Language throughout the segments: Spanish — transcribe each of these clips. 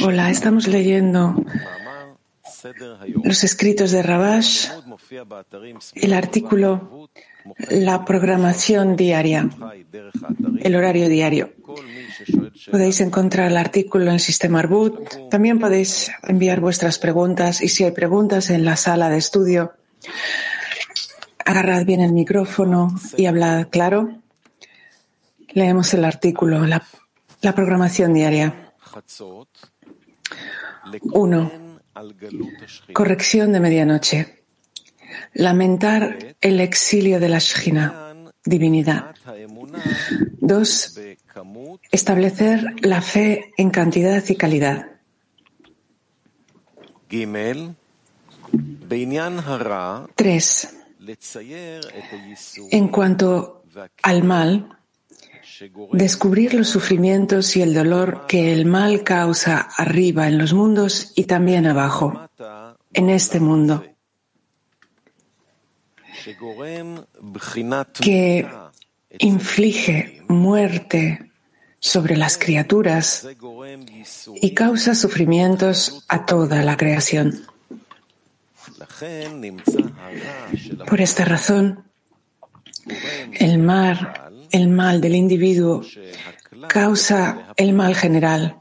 Hola, estamos leyendo los escritos de Rabash, el artículo La programación diaria, el horario diario. Podéis encontrar el artículo en Sistema Arbut. También podéis enviar vuestras preguntas y si hay preguntas en la sala de estudio. Agarrad bien el micrófono y hablad claro. Leemos el artículo, la, programación diaria. 1. Corrección de medianoche. Lamentar el exilio de la Shina, divinidad. 2. Establecer la fe en cantidad y calidad. Tres. En cuanto al mal, descubrir los sufrimientos y el dolor que el mal causa arriba en los mundos y también abajo, en este mundo, que inflige muerte sobre las criaturas y causa sufrimientos a toda la creación. Por esta razón, el, el mal del individuo causa el mal general,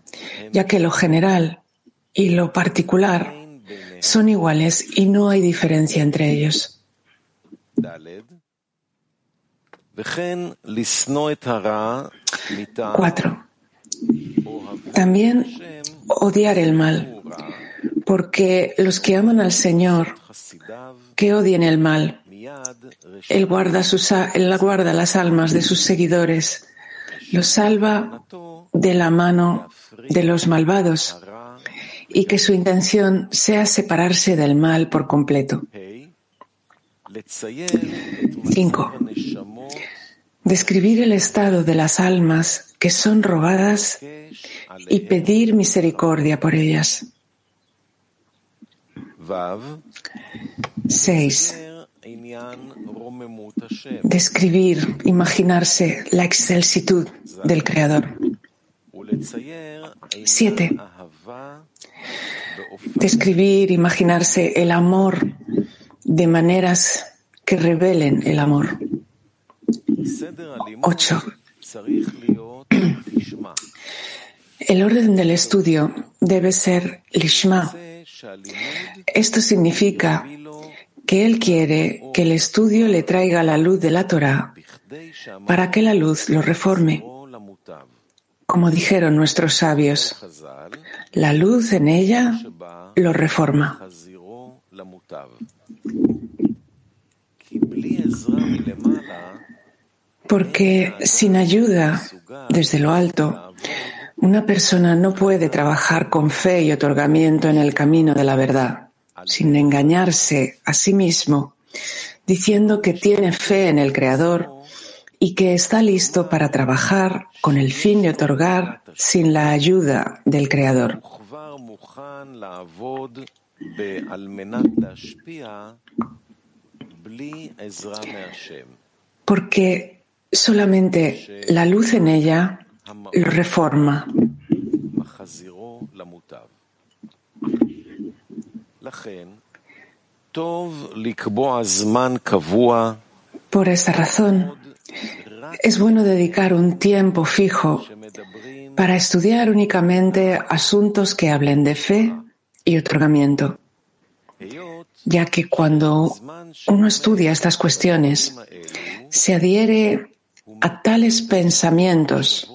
ya que lo general y lo particular son iguales y no hay diferencia entre ellos. Cuatro. También odiar el mal, porque los que aman al Señor, que odien el mal, Él guarda, las almas de sus seguidores, los salva de la mano de los malvados y que su intención sea separarse del mal por completo. 5. Describir el estado de las almas que son robadas y pedir misericordia por ellas. 6. Describir, imaginarse la excelsitud del Creador. 7. Describir, imaginarse el amor de maneras que revelen el amor. 8. El orden del estudio debe ser Lishma esto significa que Él quiere que el estudio le traiga la luz de la Torah para que la luz lo reforme. Como dijeron nuestros sabios, la luz en ella lo reforma. Porque sin ayuda desde lo alto, una persona no puede trabajar con fe y otorgamiento en el camino de la verdad, sin engañarse a sí mismo, diciendo que tiene fe en el Creador y que está listo para trabajar con el fin de otorgar sin la ayuda del Creador. Porque solamente la luz en ella reforma. Por esta razón, es bueno dedicar un tiempo fijo para estudiar únicamente asuntos que hablen de fe y otorgamiento, ya que cuando uno estudia estas cuestiones, se adhiere a tales pensamientos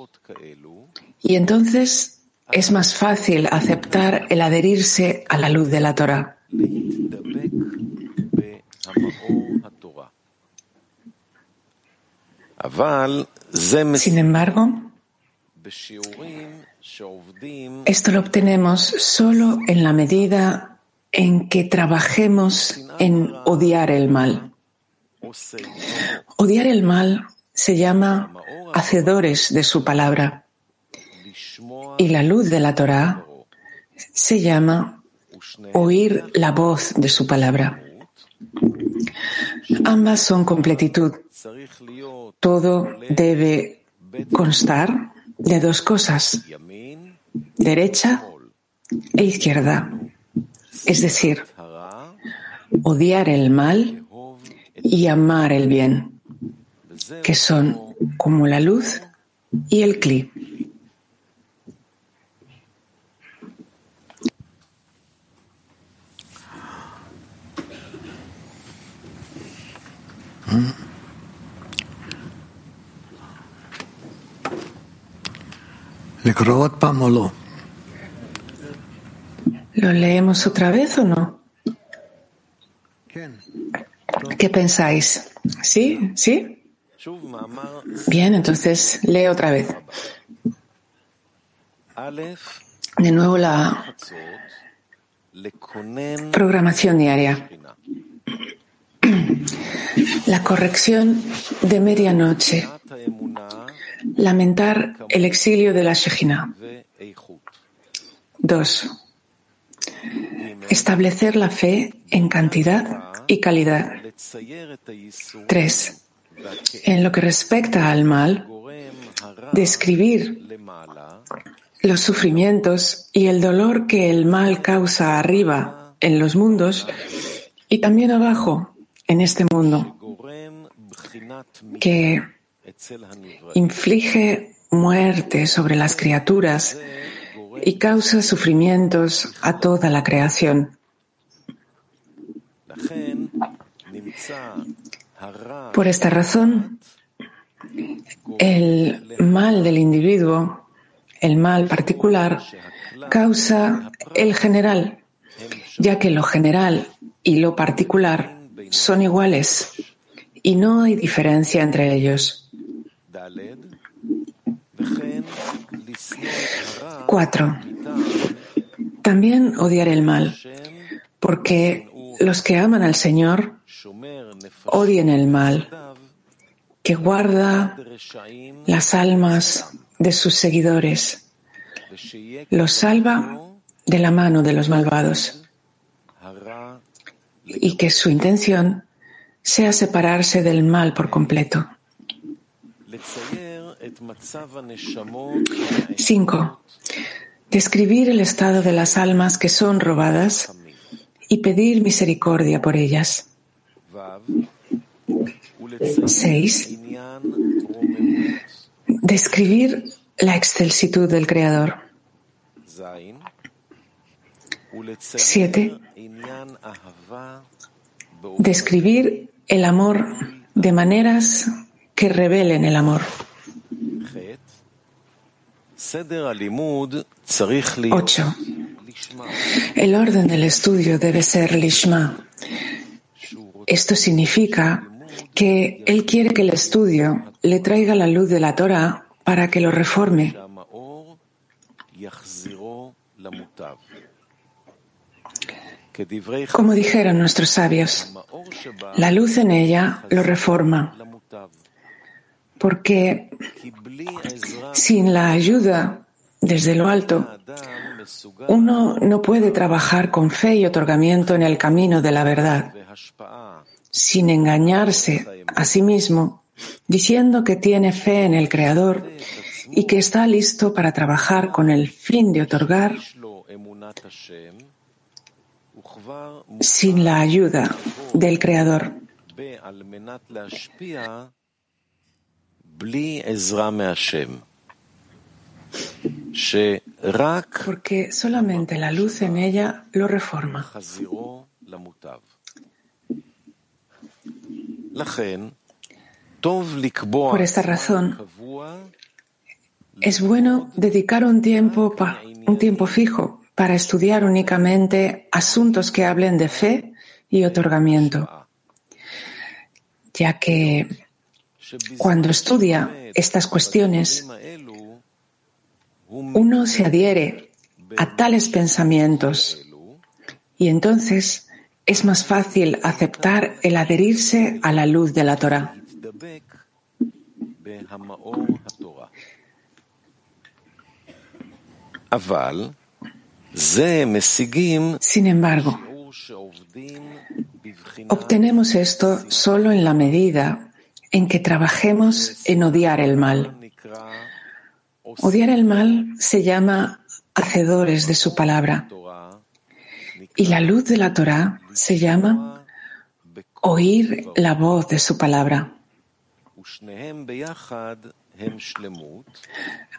y entonces es más fácil aceptar el adherirse a la luz de la Torah. Sin embargo, esto lo obtenemos solo en la medida en que trabajemos en odiar el mal. Odiar el mal se llama hacedores de su palabra y la luz de la Torah se llama oír la voz de su palabra. Ambas son completitud todo debe constar de dos cosas, derecha e izquierda, es decir, odiar el mal y amar el bien, que son como la luz y el cli. ¿Lo leemos otra vez o no? ¿Qué pensáis? ¿Sí? ¿Sí? Bien, entonces lee otra vez. De nuevo la programación diaria. La corrección de medianoche. Lamentar el exilio de la Shejina. Dos. Establecer la fe en cantidad y calidad. Tres. En lo que respecta al mal, describir los sufrimientos y el dolor que el mal causa arriba en los mundos y también abajo en este mundo, que inflige muerte sobre las criaturas y causa sufrimientos a toda la creación. Por esta razón, el mal del individuo, el mal particular, causa el general, ya que lo general y lo particular son iguales y no hay diferencia entre ellos. Cuatro. También odiar el mal, porque los que aman al Señor odian el mal, que guarda las almas de sus seguidores, los salva de la mano de los malvados y que su intención sea separarse del mal por completo. 5. Describir el estado de las almas que son robadas y pedir misericordia por ellas. 6. Describir la excelsitud del Creador. 7. Describir el amor de maneras que revelen el amor. 8. El orden del estudio debe ser lishma. Esto significa que él quiere que el estudio le traiga la luz de la Torah para que lo reforme. Como dijeron nuestros sabios, la luz en ella lo reforma, porque sin la ayuda desde lo alto, uno no puede trabajar con fe y otorgamiento en el camino de la verdad, sin engañarse a sí mismo, diciendo que tiene fe en el Creador y que está listo para trabajar con el fin de otorgar sin la ayuda del Creador. Porque solamente la luz en ella lo reforma. Por esta razón, es bueno dedicar un tiempo, un tiempo fijo para estudiar únicamente asuntos que hablen de fe y otorgamiento, ya que cuando estudia estas cuestiones, uno se adhiere a tales pensamientos y entonces es más fácil aceptar el adherirse a la luz de la Torah. Sin embargo, obtenemos esto solo en la medida en que trabajemos en odiar el mal. Odiar el mal se llama hacedores de su palabra. Y la luz de la Torah se llama oír la voz de su palabra.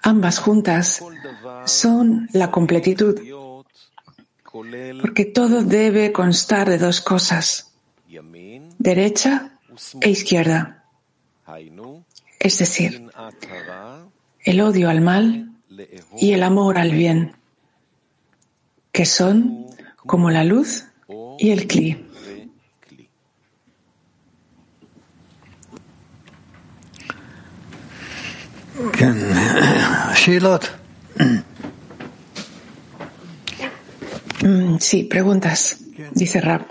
Ambas juntas son la completitud, porque todo debe constar de dos cosas, derecha e izquierda, es decir, el odio al mal y el amor al bien, que son como la luz y el cli. Mm, sí, preguntas, dice Rab.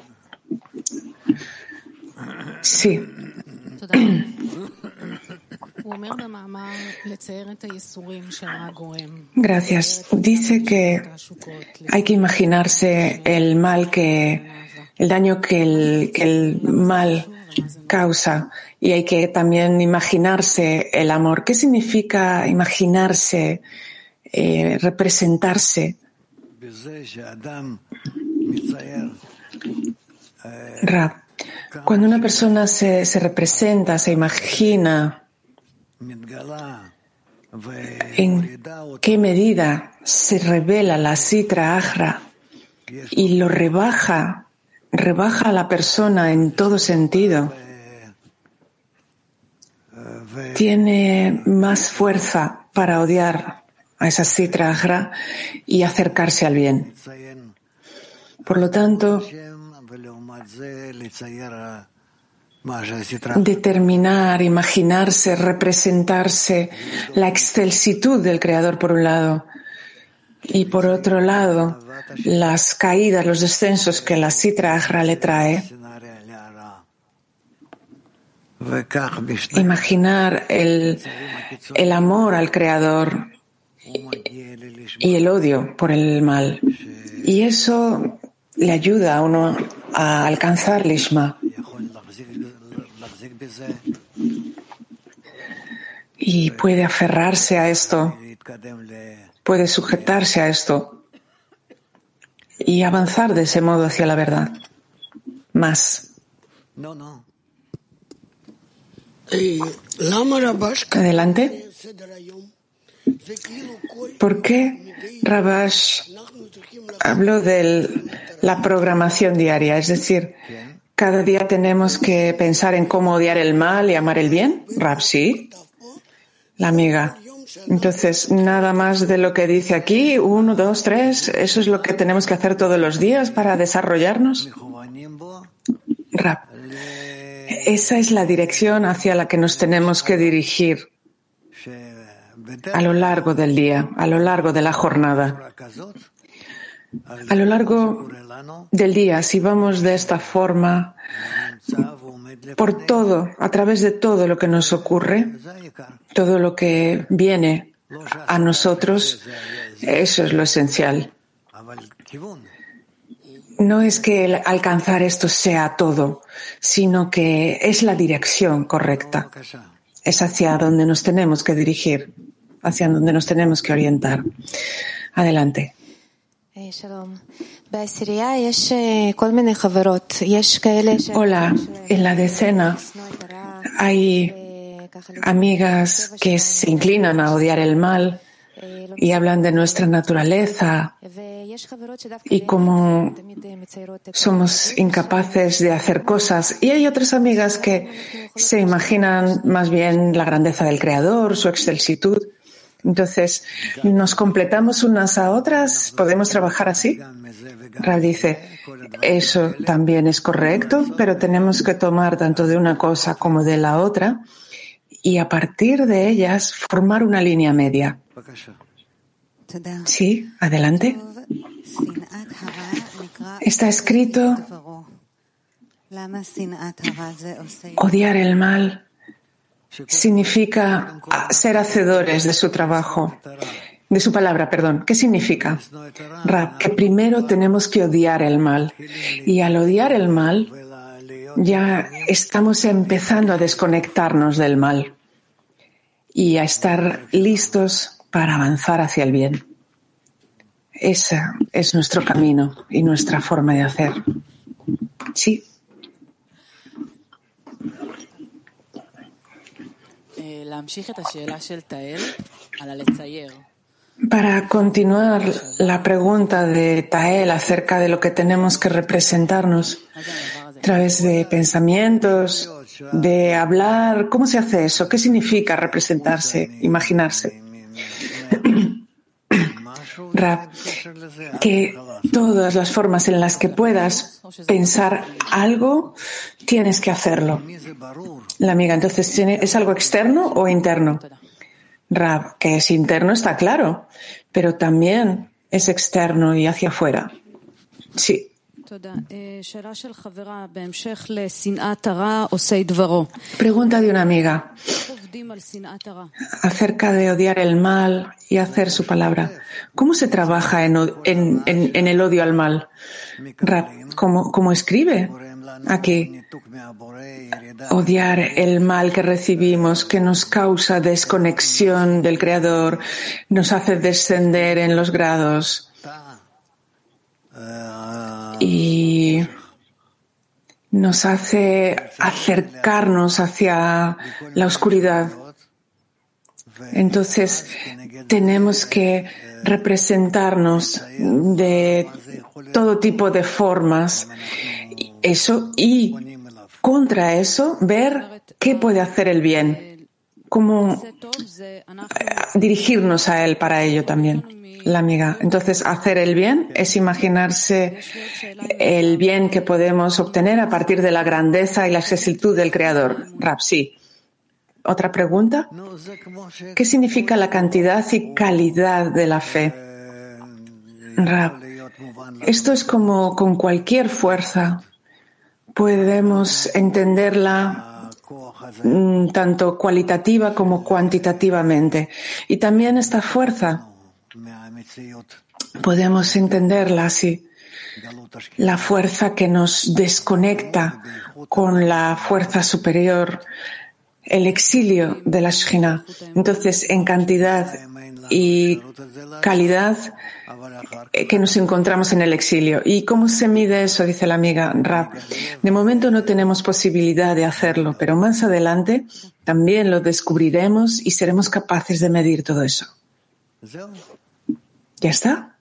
Sí. Gracias. Dice que hay que imaginarse el mal que, el daño que el, mal causa y hay que también imaginarse el amor. ¿Qué significa imaginarse, eh, representarse? Rab, cuando una persona se, se representa, se imagina, ¿en qué medida se revela la citra agra y lo rebaja, rebaja a la persona en todo sentido? tiene más fuerza para odiar a esa citra agra y acercarse al bien. Por lo tanto, determinar, imaginarse, representarse la excelsitud del Creador por un lado y por otro lado las caídas, los descensos que la citra agra le trae, imaginar el, el amor al Creador y el odio por el mal. Y eso le ayuda a uno a alcanzar Lishma. Y puede aferrarse a esto, puede sujetarse a esto y avanzar de ese modo hacia la verdad. Más. Adelante. ¿Por qué Rabash habló de la programación diaria? Es decir, cada día tenemos que pensar en cómo odiar el mal y amar el bien. Rab, sí. La amiga. Entonces, nada más de lo que dice aquí, uno, dos, tres, eso es lo que tenemos que hacer todos los días para desarrollarnos. Rab. Esa es la dirección hacia la que nos tenemos que dirigir a lo largo del día, a lo largo de la jornada. A lo largo del día, si vamos de esta forma, por todo, a través de todo lo que nos ocurre, todo lo que viene a nosotros, eso es lo esencial. No es que alcanzar esto sea todo, sino que es la dirección correcta. Es hacia donde nos tenemos que dirigir, hacia donde nos tenemos que orientar. Adelante. Hola, en la decena hay amigas que se inclinan a odiar el mal y hablan de nuestra naturaleza y cómo somos incapaces de hacer cosas. Y hay otras amigas que se imaginan más bien la grandeza del Creador, su excelsitud. Entonces, ¿nos completamos unas a otras? ¿Podemos trabajar así? Rab dice, eso también es correcto, pero tenemos que tomar tanto de una cosa como de la otra y a partir de ellas formar una línea media. Sí, adelante. Está escrito, odiar el mal significa ser hacedores de su trabajo, de su palabra, perdón. ¿Qué significa? que primero tenemos que odiar el mal. Y al odiar el mal, ya estamos empezando a desconectarnos del mal y a estar listos para avanzar hacia el bien. Ese es nuestro camino y nuestra forma de hacer. Sí. Para continuar la pregunta de Tael acerca de lo que tenemos que representarnos a través de pensamientos, de hablar, ¿cómo se hace eso? ¿Qué significa representarse, imaginarse? Rap, que todas las formas en las que puedas pensar algo, tienes que hacerlo. La amiga, entonces, ¿es algo externo o interno? Rab, que es interno está claro, pero también es externo y hacia afuera. Sí. Pregunta de una amiga acerca de odiar el mal y hacer su palabra. ¿Cómo se trabaja en, el odio al mal? ¿cómo, escribe aquí? Odiar el mal que recibimos, que nos causa desconexión del Creador, nos hace descender en los grados y nos hace acercarnos hacia la oscuridad. Entonces, tenemos que representarnos de todo tipo de formas. Eso y contra eso, ver qué puede hacer el bien, cómo eh, dirigirnos a él para ello también la amiga. Entonces, hacer el bien es imaginarse el bien que podemos obtener a partir de la grandeza y la exactitud del Creador. Rapsi. Otra pregunta. ¿Qué significa la cantidad y calidad de la fe? Rap. Esto es como con cualquier fuerza. Podemos entenderla mm, tanto cualitativa como cuantitativamente. Y también esta fuerza Podemos entenderla así. La fuerza que nos desconecta con la fuerza superior, el exilio de la Shina. Entonces, en cantidad y calidad eh, que nos encontramos en el exilio. ¿Y cómo se mide eso? Dice la amiga Rap. De momento no tenemos posibilidad de hacerlo, pero más adelante también lo descubriremos y seremos capaces de medir todo eso. ¿Ya está?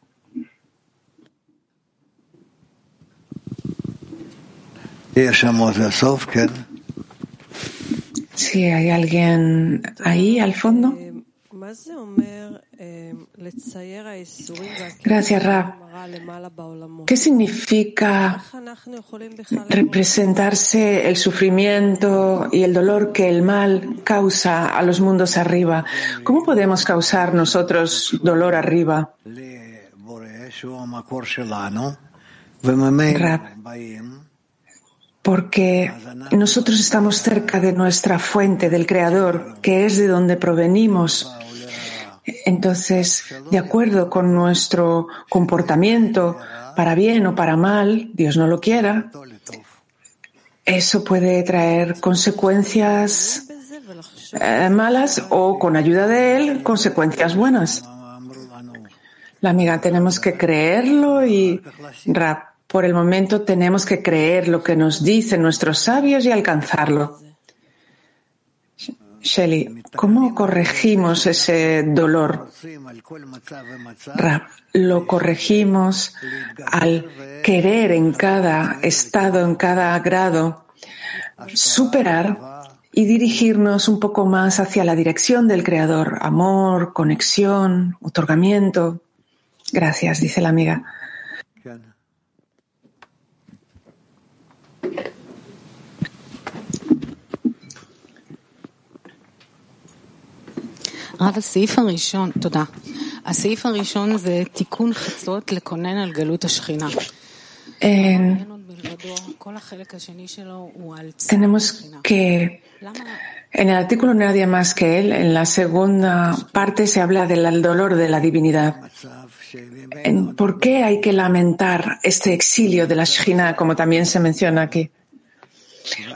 Sí, hay alguien ahí al fondo. Gracias, Rab. ¿Qué significa representarse el sufrimiento y el dolor que el mal causa a los mundos arriba? ¿Cómo podemos causar nosotros dolor arriba? Rab, porque nosotros estamos cerca de nuestra fuente, del Creador, que es de donde provenimos entonces, de acuerdo con nuestro comportamiento, para bien o para mal, Dios no lo quiera, eso puede traer consecuencias eh, malas o con ayuda de Él, consecuencias buenas. La amiga, tenemos que creerlo y por el momento tenemos que creer lo que nos dicen nuestros sabios y alcanzarlo. Shelly, ¿cómo corregimos ese dolor? lo corregimos al querer en cada estado, en cada grado, superar y dirigirnos un poco más hacia la dirección del Creador. Amor, conexión, otorgamiento. Gracias, dice la amiga. רב, הסעיף הראשון, תודה. הסעיף הראשון זה תיקון חצות לקונן על גלות השכינה. Tenemos que en el artículo Nadie más que él, en la segunda parte se habla del dolor de la divinidad. ¿Por qué hay que lamentar este exilio de la Shina, como también se menciona aquí?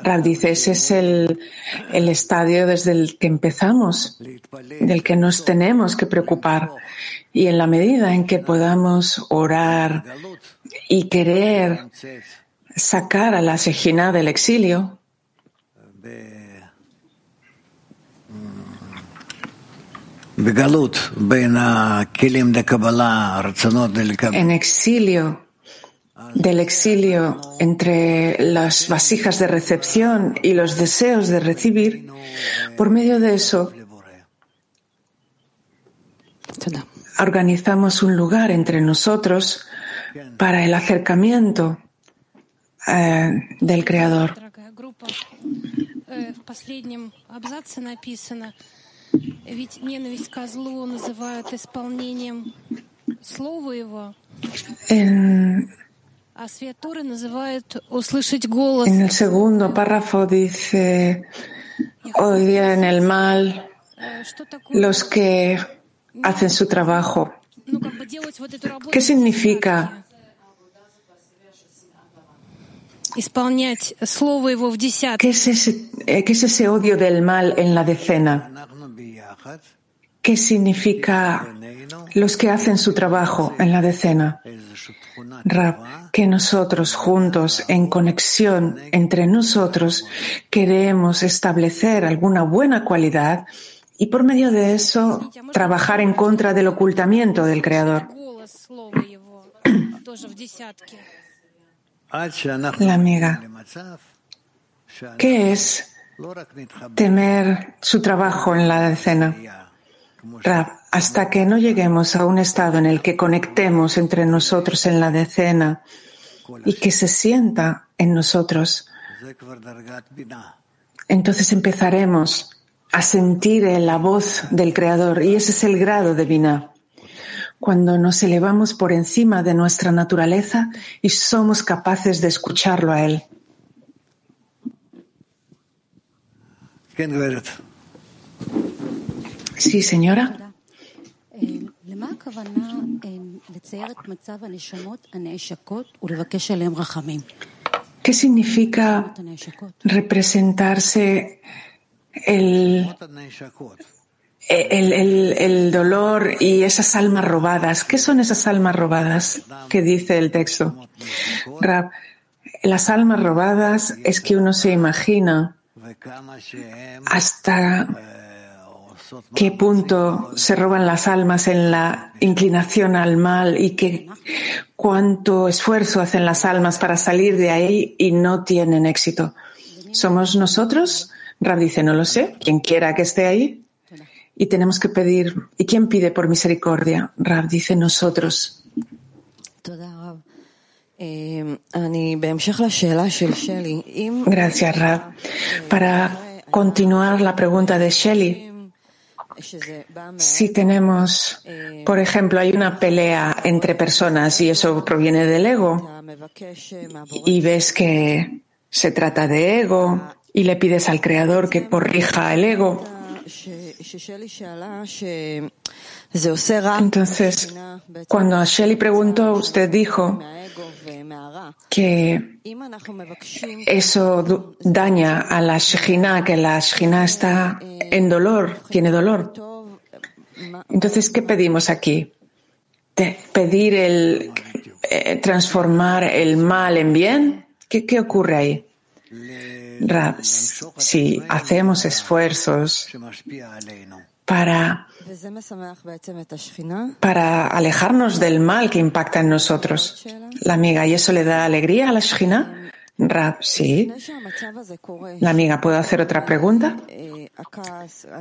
Rab dice, ese es el, el estadio desde el que empezamos, del que nos tenemos que preocupar. Y en la medida en que podamos orar y querer sacar a la Sejina del exilio, en exilio, del exilio entre las vasijas de recepción y los deseos de recibir, por medio de eso organizamos un lugar entre nosotros para el acercamiento eh, del Creador. En el segundo párrafo dice, odian el mal los que hacen su trabajo. ¿Qué significa ¿Qué es, ese, eh, ¿Qué es ese odio del mal en la decena? ¿Qué significa los que hacen su trabajo en la decena? Rab, que nosotros juntos, en conexión entre nosotros, queremos establecer alguna buena cualidad y por medio de eso trabajar en contra del ocultamiento del Creador. La amiga. ¿Qué es temer su trabajo en la decena? Hasta que no lleguemos a un estado en el que conectemos entre nosotros en la decena y que se sienta en nosotros, entonces empezaremos a sentir la voz del Creador y ese es el grado de Binah cuando nos elevamos por encima de nuestra naturaleza y somos capaces de escucharlo a Él. Sí, señora. ¿Qué significa representarse el, el, dolor y esas almas robadas. ¿Qué son esas almas robadas que dice el texto? las almas robadas es que uno se imagina hasta qué punto se roban las almas en la inclinación al mal y que cuánto esfuerzo hacen las almas para salir de ahí y no tienen éxito. ¿Somos nosotros? Rab dice, no lo sé, quien quiera que esté ahí, y tenemos que pedir. ¿Y quién pide por misericordia? Rab dice nosotros. Gracias, Rab. Para continuar la pregunta de Shelley, si tenemos, por ejemplo, hay una pelea entre personas y eso proviene del ego, y ves que se trata de ego y le pides al Creador que corrija el ego, entonces, cuando Shelly preguntó, usted dijo que eso daña a la Shekhinah, que la Shekhinah está en dolor, tiene dolor. Entonces, ¿qué pedimos aquí? ¿Pedir el eh, transformar el mal en bien? ¿Qué, qué ocurre ahí? si hacemos esfuerzos para, alejarnos del mal que impacta en nosotros, la amiga, ¿y eso le da alegría a la Shina? Rab, sí. La amiga, ¿puedo hacer otra pregunta?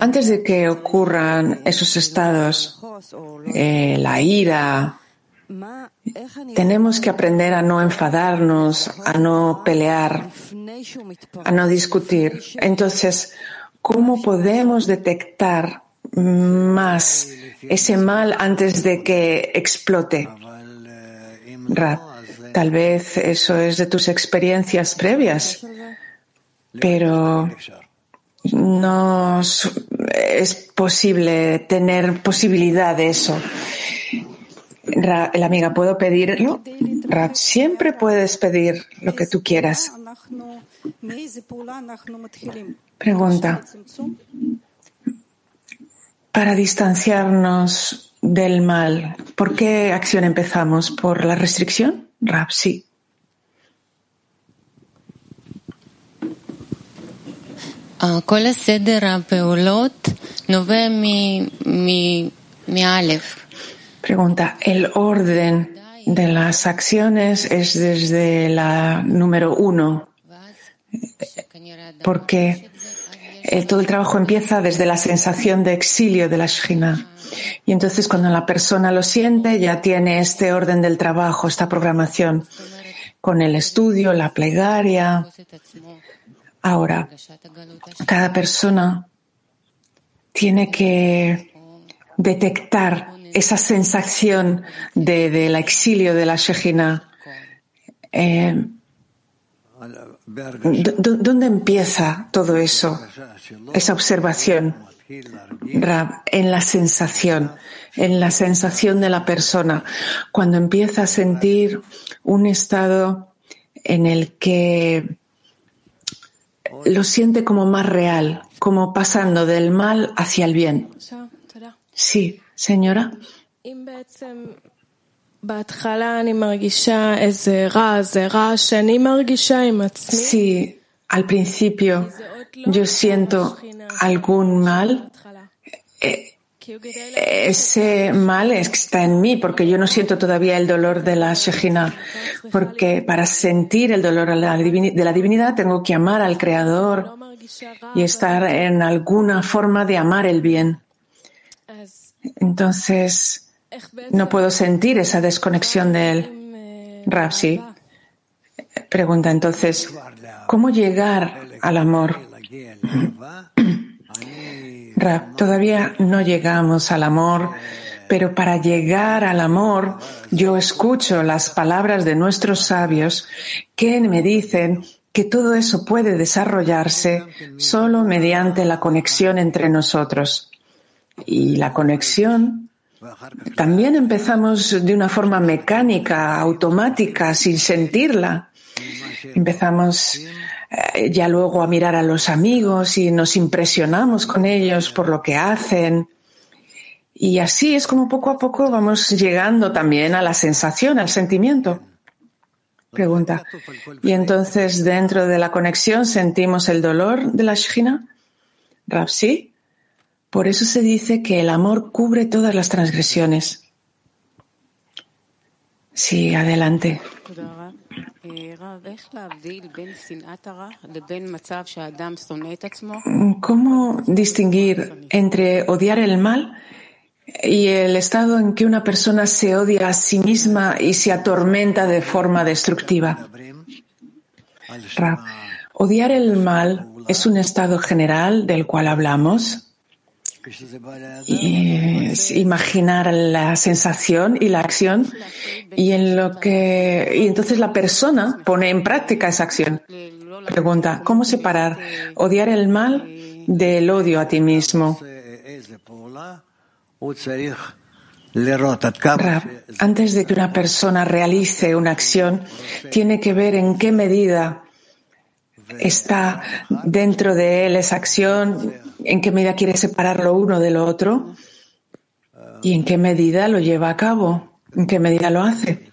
Antes de que ocurran esos estados, eh, la ira, tenemos que aprender a no enfadarnos, a no pelear, a no discutir. Entonces, ¿cómo podemos detectar más ese mal antes de que explote? tal vez eso es de tus experiencias previas, pero no es posible tener posibilidad de eso la amiga, ¿puedo pedirlo? Rab, siempre puedes pedir lo que tú quieras. Pregunta para distanciarnos del mal, ¿por qué acción empezamos? ¿Por la restricción? Rap, sí. Pregunta, ¿el orden de las acciones es desde la número uno? Porque eh, todo el trabajo empieza desde la sensación de exilio de la Shina. Y entonces cuando la persona lo siente, ya tiene este orden del trabajo, esta programación, con el estudio, la plegaria. Ahora, cada persona tiene que detectar esa sensación de, del exilio de la Shejina. Eh, ¿Dónde empieza todo eso? Esa observación. en la sensación, en la sensación de la persona, cuando empieza a sentir un estado en el que lo siente como más real, como pasando del mal hacia el bien. Sí, señora. Si al principio yo siento algún mal, eh, ese mal está en mí porque yo no siento todavía el dolor de la Shejina. Porque para sentir el dolor de la divinidad tengo que amar al Creador y estar en alguna forma de amar el bien. Entonces, no puedo sentir esa desconexión de él. Rapsi pregunta entonces, ¿cómo llegar al amor? Todavía no llegamos al amor, pero para llegar al amor yo escucho las palabras de nuestros sabios que me dicen que todo eso puede desarrollarse solo mediante la conexión entre nosotros. Y la conexión también empezamos de una forma mecánica, automática, sin sentirla. Empezamos eh, ya luego a mirar a los amigos y nos impresionamos con ellos por lo que hacen. Y así es como poco a poco vamos llegando también a la sensación, al sentimiento. Pregunta. ¿Y entonces dentro de la conexión sentimos el dolor de la Shina? Rapsi. Por eso se dice que el amor cubre todas las transgresiones. Sí, adelante. ¿Cómo distinguir entre odiar el mal y el estado en que una persona se odia a sí misma y se atormenta de forma destructiva? Odiar el mal es un estado general del cual hablamos y imaginar la sensación y la acción y en lo que y entonces la persona pone en práctica esa acción. Pregunta, ¿cómo separar odiar el mal del odio a ti mismo? Antes de que una persona realice una acción, tiene que ver en qué medida está dentro de él esa acción en qué medida quiere separarlo uno de lo otro y en qué medida lo lleva a cabo, en qué medida lo hace.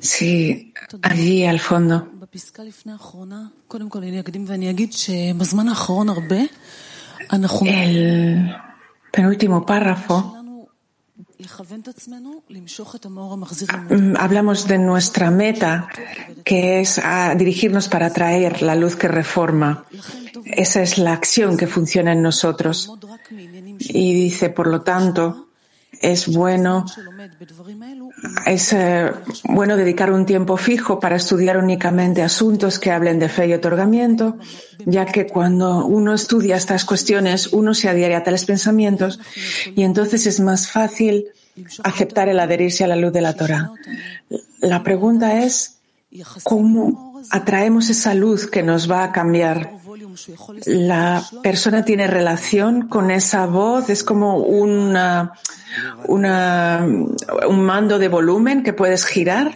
Sí, allí al fondo. El penúltimo párrafo hablamos de nuestra meta, que es dirigirnos para atraer la luz que reforma. Esa es la acción que funciona en nosotros. Y dice, por lo tanto, es bueno, es eh, bueno dedicar un tiempo fijo para estudiar únicamente asuntos que hablen de fe y otorgamiento, ya que cuando uno estudia estas cuestiones, uno se adhiere a tales pensamientos y entonces es más fácil aceptar el adherirse a la luz de la Torah. La pregunta es, cómo atraemos esa luz que nos va a cambiar. La persona tiene relación con esa voz, es como una, un mando de volumen que puedes girar.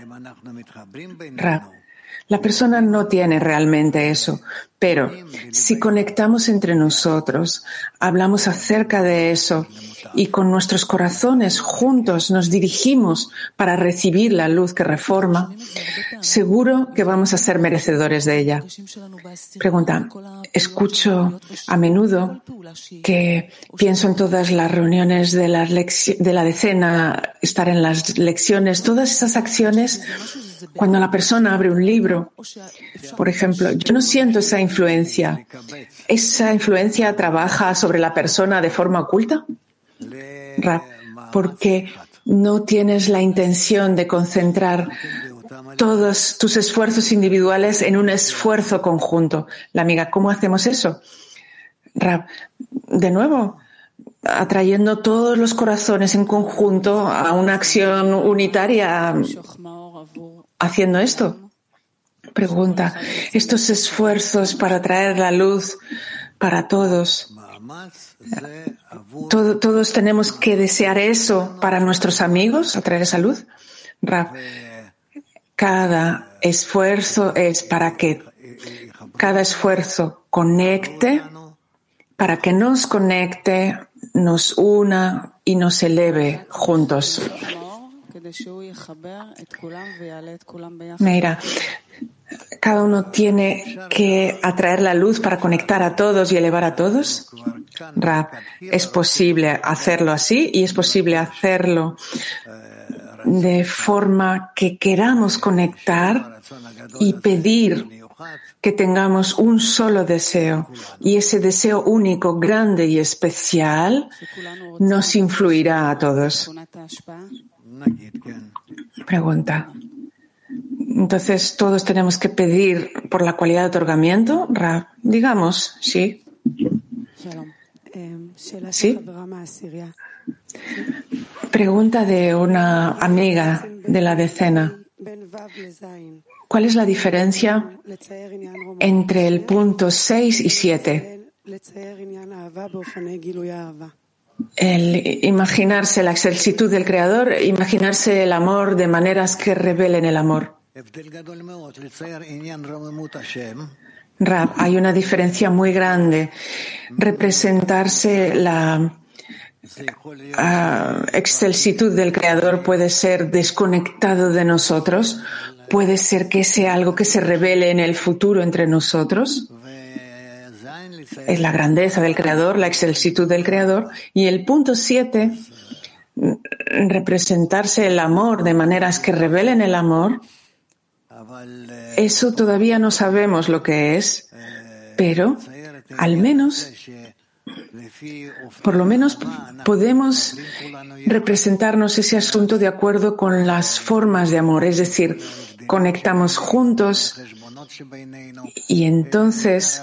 La persona no tiene realmente eso, pero si conectamos entre nosotros, hablamos acerca de eso y con nuestros corazones juntos nos dirigimos para recibir la luz que reforma, seguro que vamos a ser merecedores de ella. Pregunta, escucho a menudo que pienso en todas las reuniones de, de la decena, estar en las lecciones, todas esas acciones cuando la persona abre un libro, por ejemplo, yo no siento esa influencia. ¿Esa influencia trabaja sobre la persona de forma oculta? Porque no tienes la intención de concentrar todos tus esfuerzos individuales en un esfuerzo conjunto. La amiga, ¿cómo hacemos eso? Rab, de nuevo, atrayendo todos los corazones en conjunto a una acción unitaria haciendo esto. Pregunta, estos esfuerzos para traer la luz para todos, todos tenemos que desear eso para nuestros amigos, atraer esa luz. cada esfuerzo es para que cada esfuerzo conecte, para que nos conecte, nos una y nos eleve juntos. Mira, cada uno tiene que atraer la luz para conectar a todos y elevar a todos. es posible hacerlo así y es posible hacerlo de forma que queramos conectar y pedir que tengamos un solo deseo y ese deseo único, grande y especial nos influirá a todos. Pregunta. Entonces, todos tenemos que pedir por la cualidad de otorgamiento, digamos, sí. Sí. Pregunta de una amiga de la decena. ¿Cuál es la diferencia entre el punto 6 y 7? El imaginarse la excelsitud del Creador, imaginarse el amor de maneras que revelen el amor. Rab, hay una diferencia muy grande. Representarse la uh, excelsitud del Creador puede ser desconectado de nosotros, puede ser que sea algo que se revele en el futuro entre nosotros. Es la grandeza del Creador, la excelsitud del Creador. Y el punto siete, representarse el amor de maneras que revelen el amor, eso todavía no sabemos lo que es, pero al menos, por lo menos podemos representarnos ese asunto de acuerdo con las formas de amor, es decir, conectamos juntos y entonces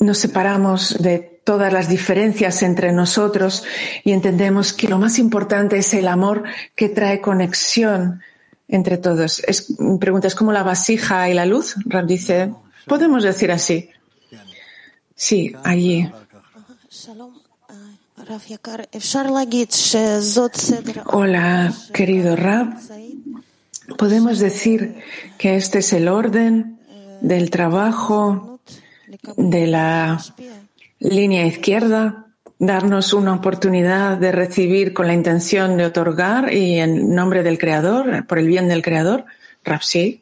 nos separamos de todas las diferencias entre nosotros y entendemos que lo más importante es el amor que trae conexión entre todos. Es, pregunta, ¿es como la vasija y la luz? Rab dice, podemos decir así. Sí, allí. Hola, querido Rab. Podemos decir que este es el orden del trabajo de la línea izquierda darnos una oportunidad de recibir con la intención de otorgar y en nombre del Creador, por el bien del Creador. Rapsi.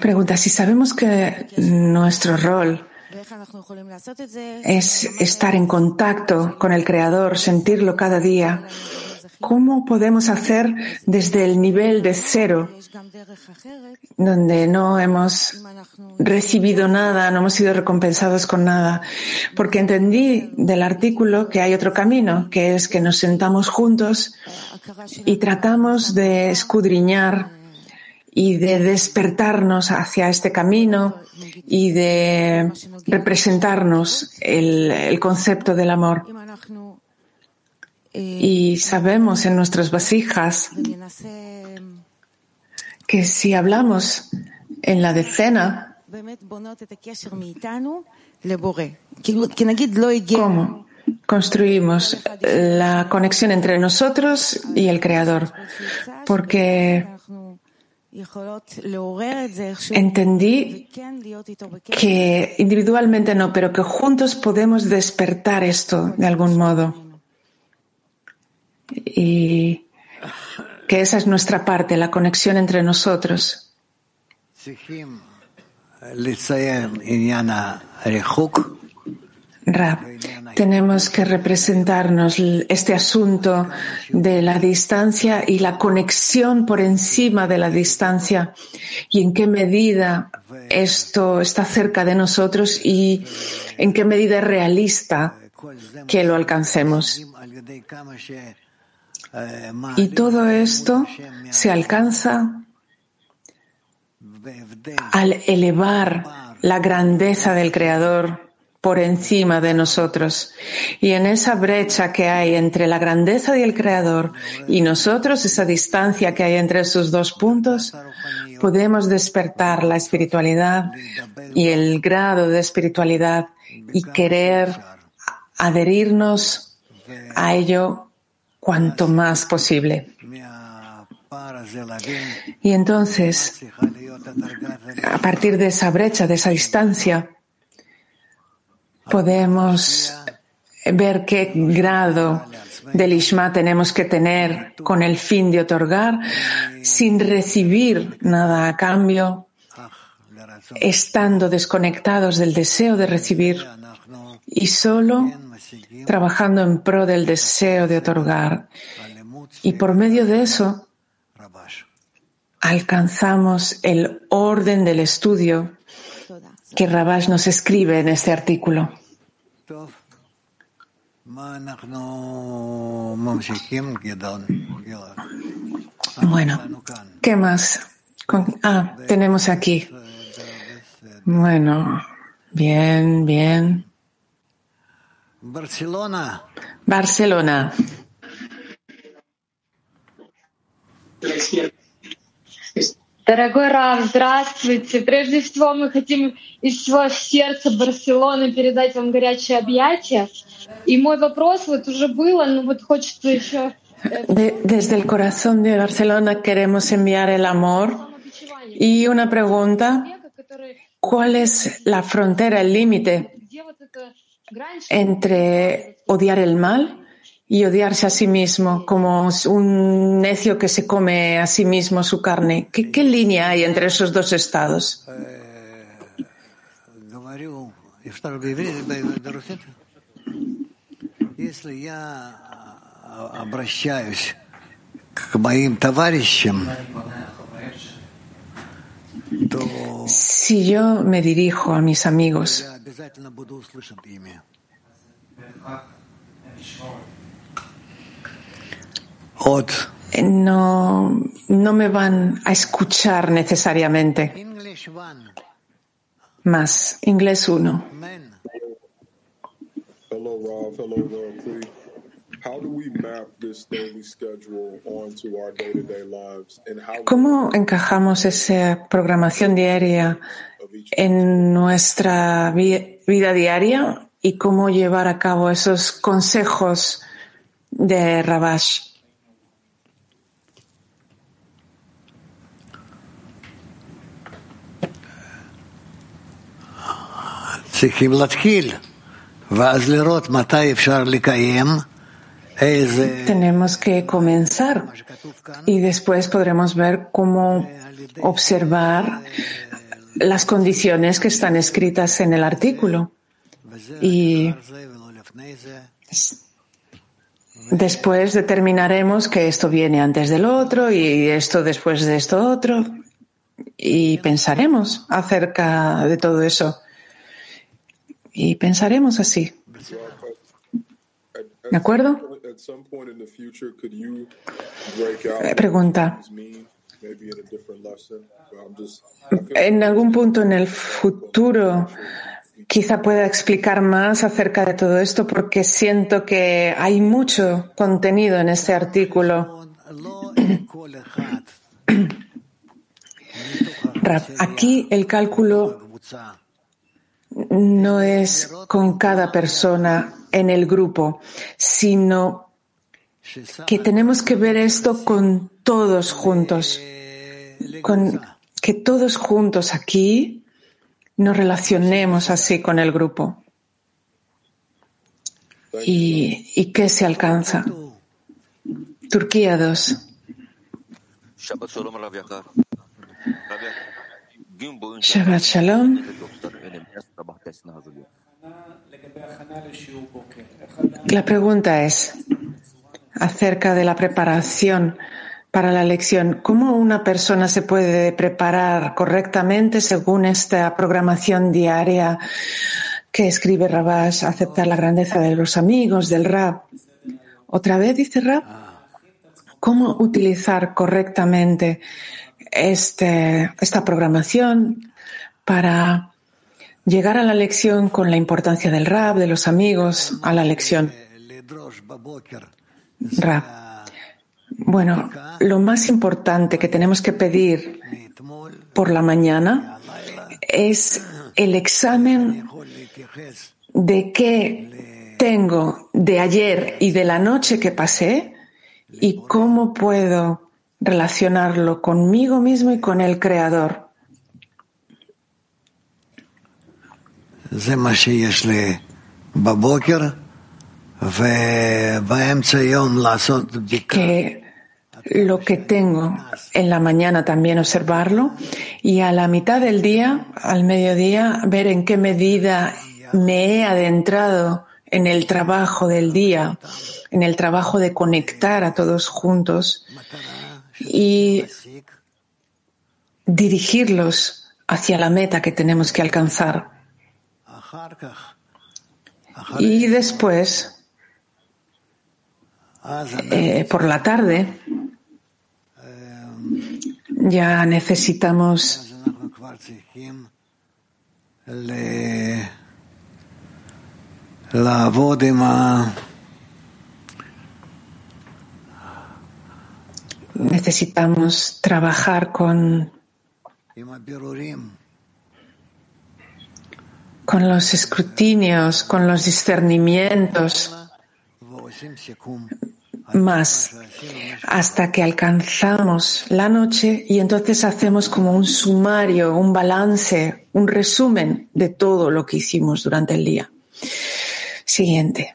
Pregunta, si sabemos que nuestro rol es estar en contacto con el Creador, sentirlo cada día, ¿Cómo podemos hacer desde el nivel de cero, donde no hemos recibido nada, no hemos sido recompensados con nada? Porque entendí del artículo que hay otro camino, que es que nos sentamos juntos y tratamos de escudriñar y de despertarnos hacia este camino y de representarnos el, el concepto del amor. Y sabemos en nuestras vasijas que si hablamos en la decena, ¿cómo construimos la conexión entre nosotros y el Creador? Porque entendí que individualmente no, pero que juntos podemos despertar esto de algún modo. Y que esa es nuestra parte, la conexión entre nosotros. Rab, tenemos que representarnos este asunto de la distancia y la conexión por encima de la distancia y en qué medida esto está cerca de nosotros y en qué medida es realista que lo alcancemos. Y todo esto se alcanza al elevar la grandeza del Creador por encima de nosotros. Y en esa brecha que hay entre la grandeza del Creador y nosotros, esa distancia que hay entre esos dos puntos, podemos despertar la espiritualidad y el grado de espiritualidad y querer adherirnos a ello cuanto más posible. Y entonces, a partir de esa brecha, de esa distancia, podemos ver qué grado del Ishma tenemos que tener con el fin de otorgar sin recibir nada a cambio, estando desconectados del deseo de recibir y solo trabajando en pro del deseo de otorgar. Y por medio de eso alcanzamos el orden del estudio que Rabash nos escribe en este artículo. Bueno, ¿qué más? ah, tenemos aquí. Bueno, bien, bien. Barcelona. Barcelona. Дорогой Рав, здравствуйте. Прежде всего мы хотим из всего сердца Барселоны передать вам горячее объятие. И мой вопрос вот уже было, но вот хочется еще... De, desde el corazón de Barcelona queremos enviar el amor. Y una pregunta, ¿cuál es la frontera, el límite entre odiar el mal y odiarse a sí mismo como un necio que se come a sí mismo su carne. ¿Qué, qué línea hay entre esos dos estados? Si yo me dirijo a mis amigos, no, no me van a escuchar necesariamente. Más, inglés uno. ¿Cómo encajamos esa programación diaria en nuestra vida diaria y cómo llevar a cabo esos consejos de Rabash? Tenemos que comenzar y después podremos ver cómo observar las condiciones que están escritas en el artículo. Y después determinaremos que esto viene antes del otro y esto después de esto otro. Y pensaremos acerca de todo eso y pensaremos así. ¿De acuerdo? Pregunta. En algún punto en el futuro quizá pueda explicar más acerca de todo esto porque siento que hay mucho contenido en este artículo. Aquí el cálculo no es con cada persona en el grupo, sino que tenemos que ver esto con todos juntos, con que todos juntos aquí nos relacionemos así con el grupo. ¿Y, y qué se alcanza? Turquía 2. Shabbat Shalom. La pregunta es acerca de la preparación para la lección. ¿Cómo una persona se puede preparar correctamente según esta programación diaria que escribe Rabash, aceptar la grandeza de los amigos, del Rab? Otra vez dice Rab, ¿cómo utilizar correctamente este, esta programación para llegar a la lección con la importancia del Rab, de los amigos, a la lección? Rab. Bueno, lo más importante que tenemos que pedir por la mañana es el examen de qué tengo de ayer y de la noche que pasé y cómo puedo relacionarlo conmigo mismo y con el Creador. Que lo que tengo en la mañana también observarlo y a la mitad del día, al mediodía, ver en qué medida me he adentrado en el trabajo del día, en el trabajo de conectar a todos juntos y dirigirlos hacia la meta que tenemos que alcanzar. Y después, eh, por la tarde, ya necesitamos necesitamos trabajar con con los escrutinios, con los discernimientos más hasta que alcanzamos la noche y entonces hacemos como un sumario, un balance, un resumen de todo lo que hicimos durante el día. Siguiente.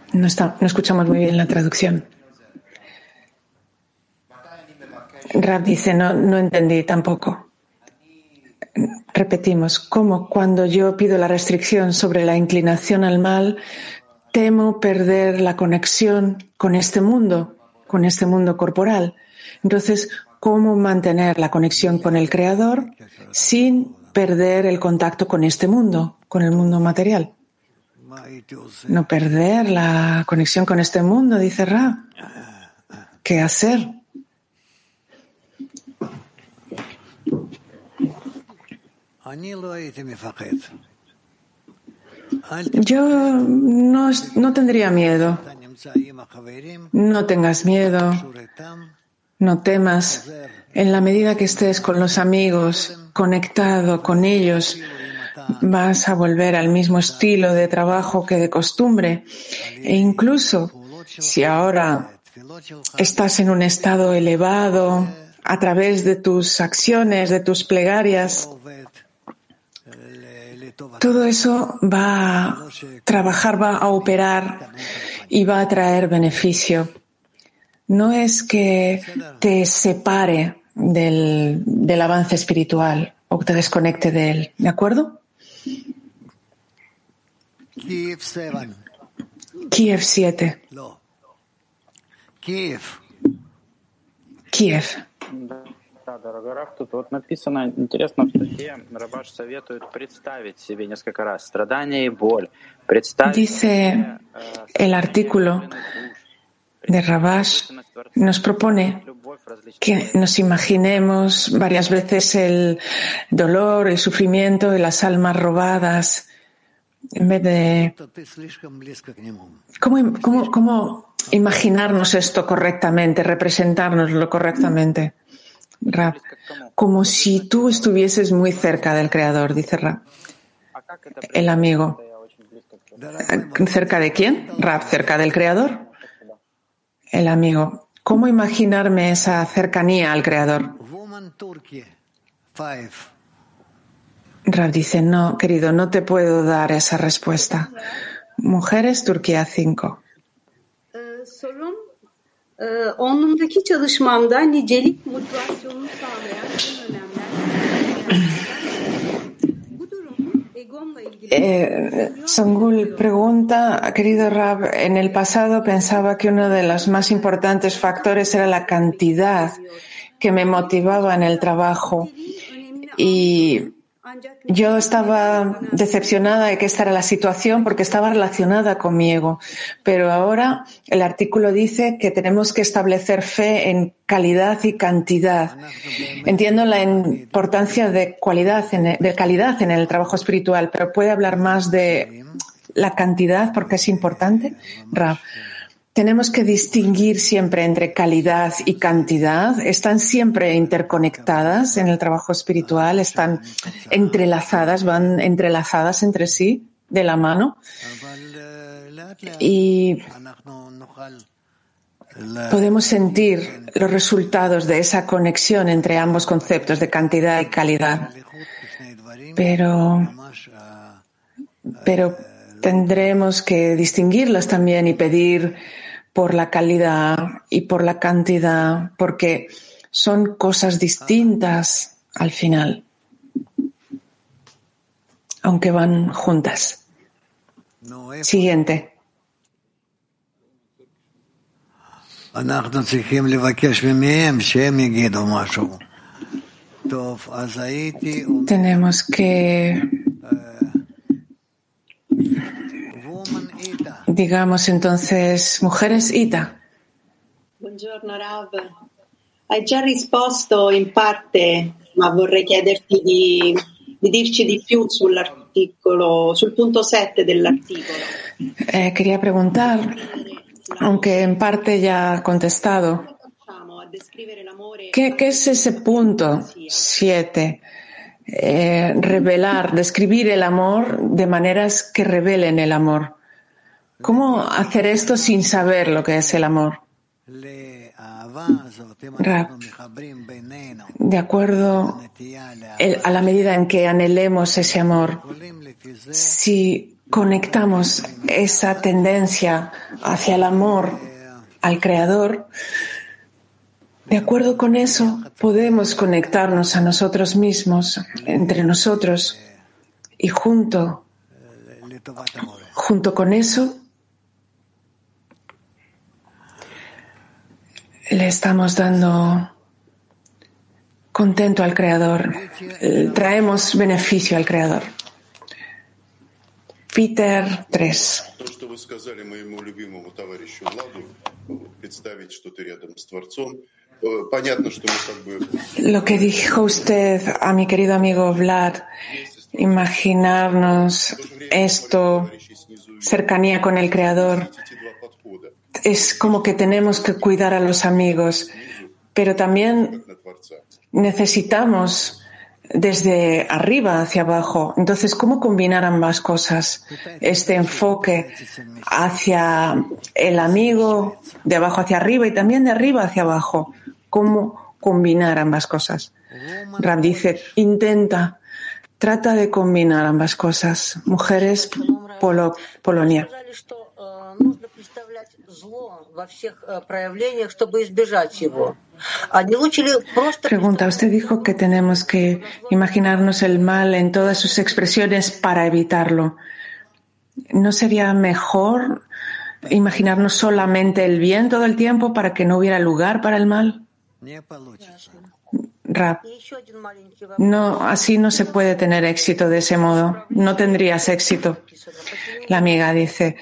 No, está, no escuchamos muy bien la traducción. Rab dice, no, no entendí tampoco repetimos, como cuando yo pido la restricción sobre la inclinación al mal, temo perder la conexión con este mundo, con este mundo corporal. Entonces, ¿cómo mantener la conexión con el Creador sin perder el contacto con este mundo, con el mundo material? No perder la conexión con este mundo, dice Ra. ¿Qué hacer? Yo no, no tendría miedo. No tengas miedo. No temas. En la medida que estés con los amigos, conectado con ellos, vas a volver al mismo estilo de trabajo que de costumbre. E incluso si ahora estás en un estado elevado a través de tus acciones, de tus plegarias, todo eso va a trabajar, va a operar y va a traer beneficio. no es que te separe del, del avance espiritual o te desconecte de él, ¿de acuerdo? Kiev 7. Kiev 7. No. Kiev. Kiev. Да, дорогой Раф, тут вот написано, интересно, в статье Рабаш советует представить себе несколько раз страдания и боль. Представить Dice себе, э, el artículo de Rabash nos propone que nos imaginemos varias veces el dolor, el sufrimiento de las almas robadas, en vez de cómo, imaginarnos esto correctamente, representárnoslo correctamente. Rab, como si tú estuvieses muy cerca del Creador, dice Rab, el amigo. ¿Cerca de quién? Rab, cerca del Creador. El amigo. ¿Cómo imaginarme esa cercanía al Creador? Woman Turkey 5. Rab dice, no, querido, no te puedo dar esa respuesta. Mujeres, Turquía 5. Eh, Sangul pregunta, querido Rab, en el pasado pensaba que uno de los más importantes factores era la cantidad que me motivaba en el trabajo y yo estaba decepcionada de que esta era la situación porque estaba relacionada con mi ego. Pero ahora el artículo dice que tenemos que establecer fe en calidad y cantidad. Entiendo la importancia de, de calidad en el trabajo espiritual, pero puede hablar más de la cantidad porque es importante. Rab. Tenemos que distinguir siempre entre calidad y cantidad. Están siempre interconectadas en el trabajo espiritual, están entrelazadas, van entrelazadas entre sí de la mano. Y podemos sentir los resultados de esa conexión entre ambos conceptos de cantidad y calidad. Pero, pero tendremos que distinguirlas también y pedir por la calidad y por la cantidad, porque son cosas distintas al final, aunque van juntas. Siguiente. Tenemos que digamos entonces, mujeres Ita. Buongiorno Rav, hai già risposto in parte, ma vorrei chiederti di, di dirci di più sull'articolo, sul punto 7 dell'articolo. Eh, quería preguntar, aunque en parte ya ha contestado, ¿qué, qué es ese punto 7? Eh, revelar, describir el amor de maneras que revelen el amor. ¿Cómo hacer esto sin saber lo que es el amor? de acuerdo a la medida en que anhelemos ese amor, si conectamos esa tendencia hacia el amor al Creador, de acuerdo con eso podemos conectarnos a nosotros mismos, entre nosotros, y junto, junto con eso le estamos dando contento al Creador, eh, traemos beneficio al Creador. Peter 3. Lo que dijo usted a mi querido amigo Vlad, imaginarnos esto, cercanía con el Creador, es como que tenemos que cuidar a los amigos, pero también necesitamos desde arriba hacia abajo. Entonces, ¿cómo combinar ambas cosas? Este enfoque hacia el amigo, de abajo hacia arriba y también de arriba hacia abajo. ¿Cómo combinar ambas cosas? Ram dice, intenta, trata de combinar ambas cosas. Mujeres, Polonia. Pregunta, usted dijo que tenemos que imaginarnos el mal en todas sus expresiones para evitarlo. ¿No sería mejor imaginarnos solamente el bien todo el tiempo para que no hubiera lugar para el mal? Rap. No, así no se puede tener éxito de ese modo. No tendrías éxito. La amiga dice,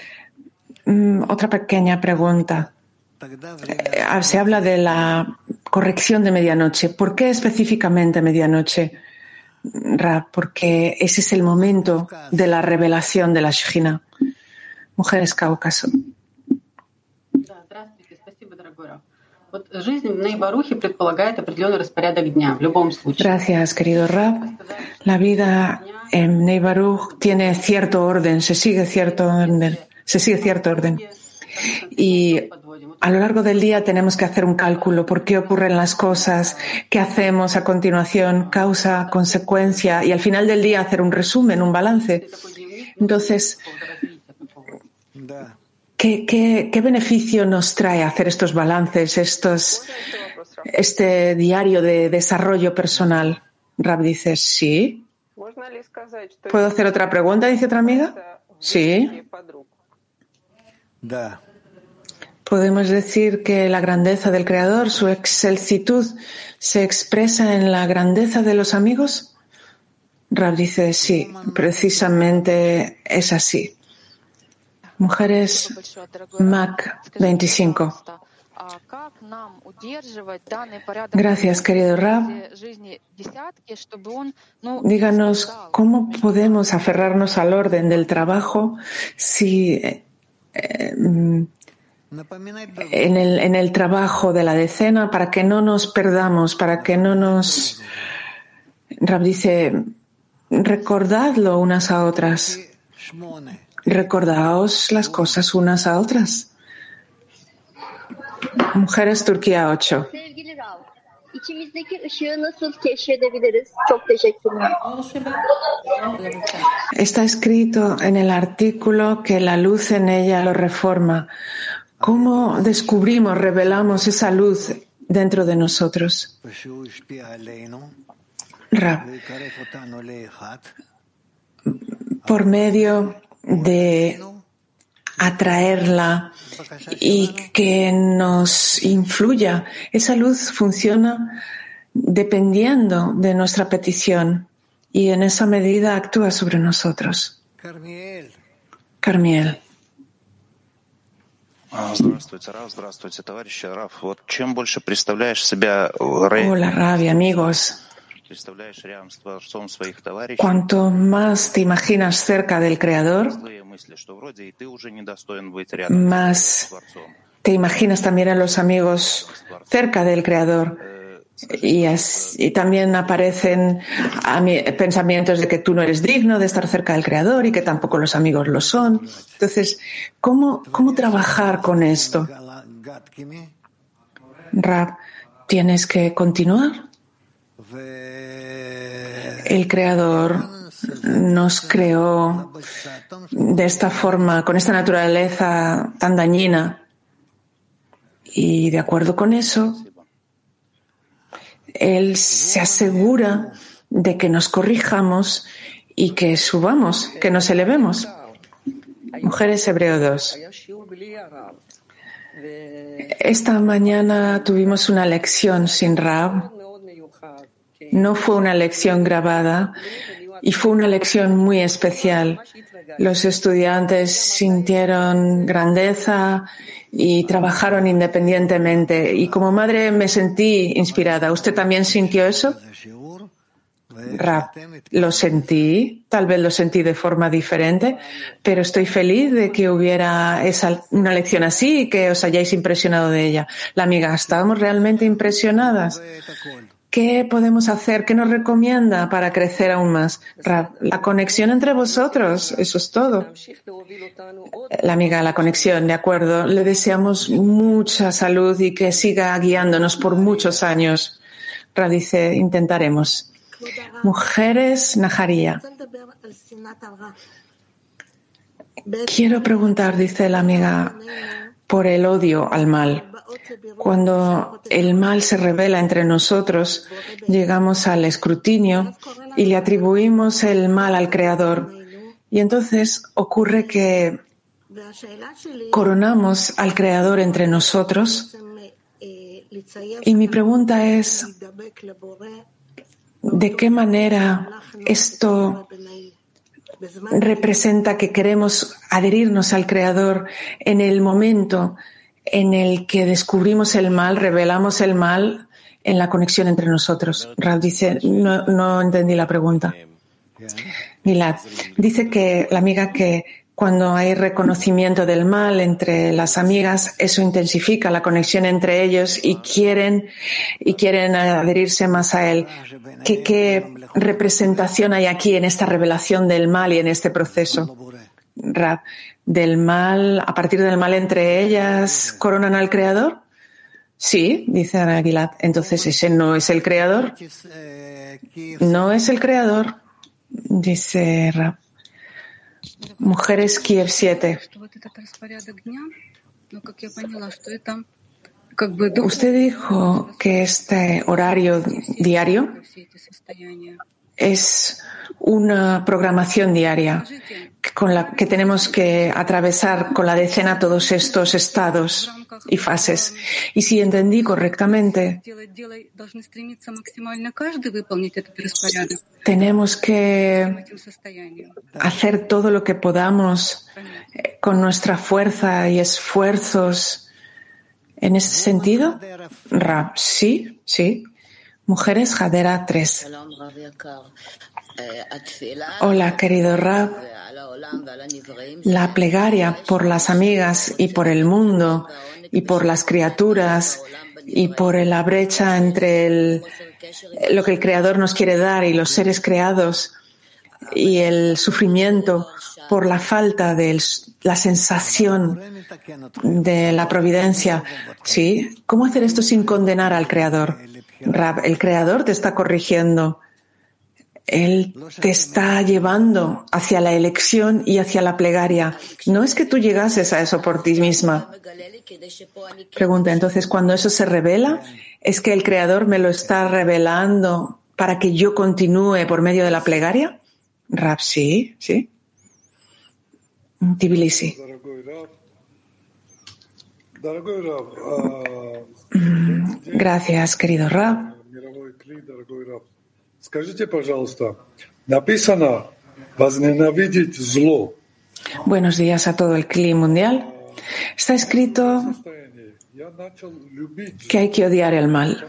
otra pequeña pregunta. Eh, se habla de la corrección de medianoche. ¿Por qué específicamente medianoche? Rap, porque ese es el momento de la revelación de la Shejina. Mujeres Cáucaso. Gracias, querido Rab. La vida en Ney Baruch tiene cierto orden, se sigue cierto orden, se sigue cierto orden. Y a lo largo del día tenemos que hacer un cálculo por qué ocurren las cosas, qué hacemos a continuación, causa, consecuencia, y al final del día hacer un resumen, un balance. Entonces, ¿qué, qué, qué beneficio nos trae hacer estos balances, estos, este diario de desarrollo personal? Rab dice, sí. ¿Puedo hacer otra pregunta? Dice otra amiga. Sí. Podemos decir que la grandeza del Creador, su excelsitud, se expresa en la grandeza de los amigos. Rab dice, sí, precisamente es así. Mujeres Mac 25. Gracias, querido Rab. Díganos cómo podemos aferrarnos al orden del trabajo si eh, en, el, en el trabajo de la decena para que no nos perdamos, para que no nos. Rab dice, recordadlo unas a otras. Recordaos las cosas unas a otras. Mujeres Turquía 8. Está escrito en el artículo que la luz en ella lo reforma. ¿Cómo descubrimos, revelamos esa luz dentro de nosotros? Por medio de atraerla y que nos influya. Esa luz funciona dependiendo de nuestra petición y en esa medida actúa sobre nosotros. Carmiel. Hola, Rabia, amigos. Cuanto más te imaginas cerca del Creador, más te imaginas también a los amigos cerca del Creador. Y, y, también aparecen pensamientos de que tú no eres digno de estar cerca del Creador y que tampoco los amigos lo son. Entonces, ¿cómo, cómo trabajar con esto? Rab, tienes que continuar. El Creador nos creó de esta forma, con esta naturaleza tan dañina. Y de acuerdo con eso, Él se asegura de que nos corrijamos y que subamos, que nos elevemos. Mujeres Hebreo 2. Esta mañana tuvimos una lección sin Rab. No fue una lección grabada y fue una lección muy especial. Los estudiantes sintieron grandeza y trabajaron independientemente. Y como madre me sentí inspirada. ¿Usted también sintió eso? Lo sentí, tal vez lo sentí de forma diferente, pero estoy feliz de que hubiera esa, una lección así y que os hayáis impresionado de ella. La amiga, estábamos realmente impresionadas. ¿Qué podemos hacer? ¿Qué nos recomienda para crecer aún más? La conexión entre vosotros, eso es todo. La amiga, la conexión, de acuerdo. Le deseamos mucha salud y que siga guiándonos por muchos años. Ra dice, intentaremos. Mujeres, Najaría. Quiero preguntar, dice la amiga, por el odio al mal. Cuando el mal se revela entre nosotros, llegamos al escrutinio y le atribuimos el mal al Creador. Y entonces ocurre que coronamos al Creador entre nosotros. Y mi pregunta es, ¿de qué manera esto representa que queremos adherirnos al Creador en el momento en el que descubrimos el mal, revelamos el mal en la conexión entre nosotros. Rav dice, no, no entendí la pregunta. Milad dice que la amiga que cuando hay reconocimiento del mal entre las amigas, eso intensifica la conexión entre ellos y quieren, y quieren adherirse más a él. ¿Qué, ¿Qué, representación hay aquí en esta revelación del mal y en este proceso? Rab, del mal, a partir del mal entre ellas, coronan al creador? Sí, dice Ana Aguilar. Entonces ese no es el creador. No es el creador, dice Rab. Mujeres Kiev 7. Usted dijo que este horario diario es una programación diaria con la que tenemos que atravesar con la decena todos estos estados y fases. Y si entendí correctamente, tenemos que hacer todo lo que podamos con nuestra fuerza y esfuerzos. ¿En ese sentido? Sí, sí. Mujeres Jadera 3. Hola, querido Rab. La plegaria por las amigas y por el mundo y por las criaturas y por la brecha entre el, lo que el Creador nos quiere dar y los seres creados y el sufrimiento por la falta de la sensación de la providencia. ¿Sí? ¿Cómo hacer esto sin condenar al Creador? Rab, el Creador te está corrigiendo. Él te está llevando hacia la elección y hacia la plegaria. No es que tú llegases a eso por ti misma. Pregunta, entonces, cuando eso se revela, ¿es que el Creador me lo está revelando para que yo continúe por medio de la plegaria? Rab, sí, sí. Tbilisi. Gracias, querido Rab. Скажите, пожалуйста, написано возненавидеть зло. Buenos días a todo el clima mundial. Está escrito que hay que odiar el mal.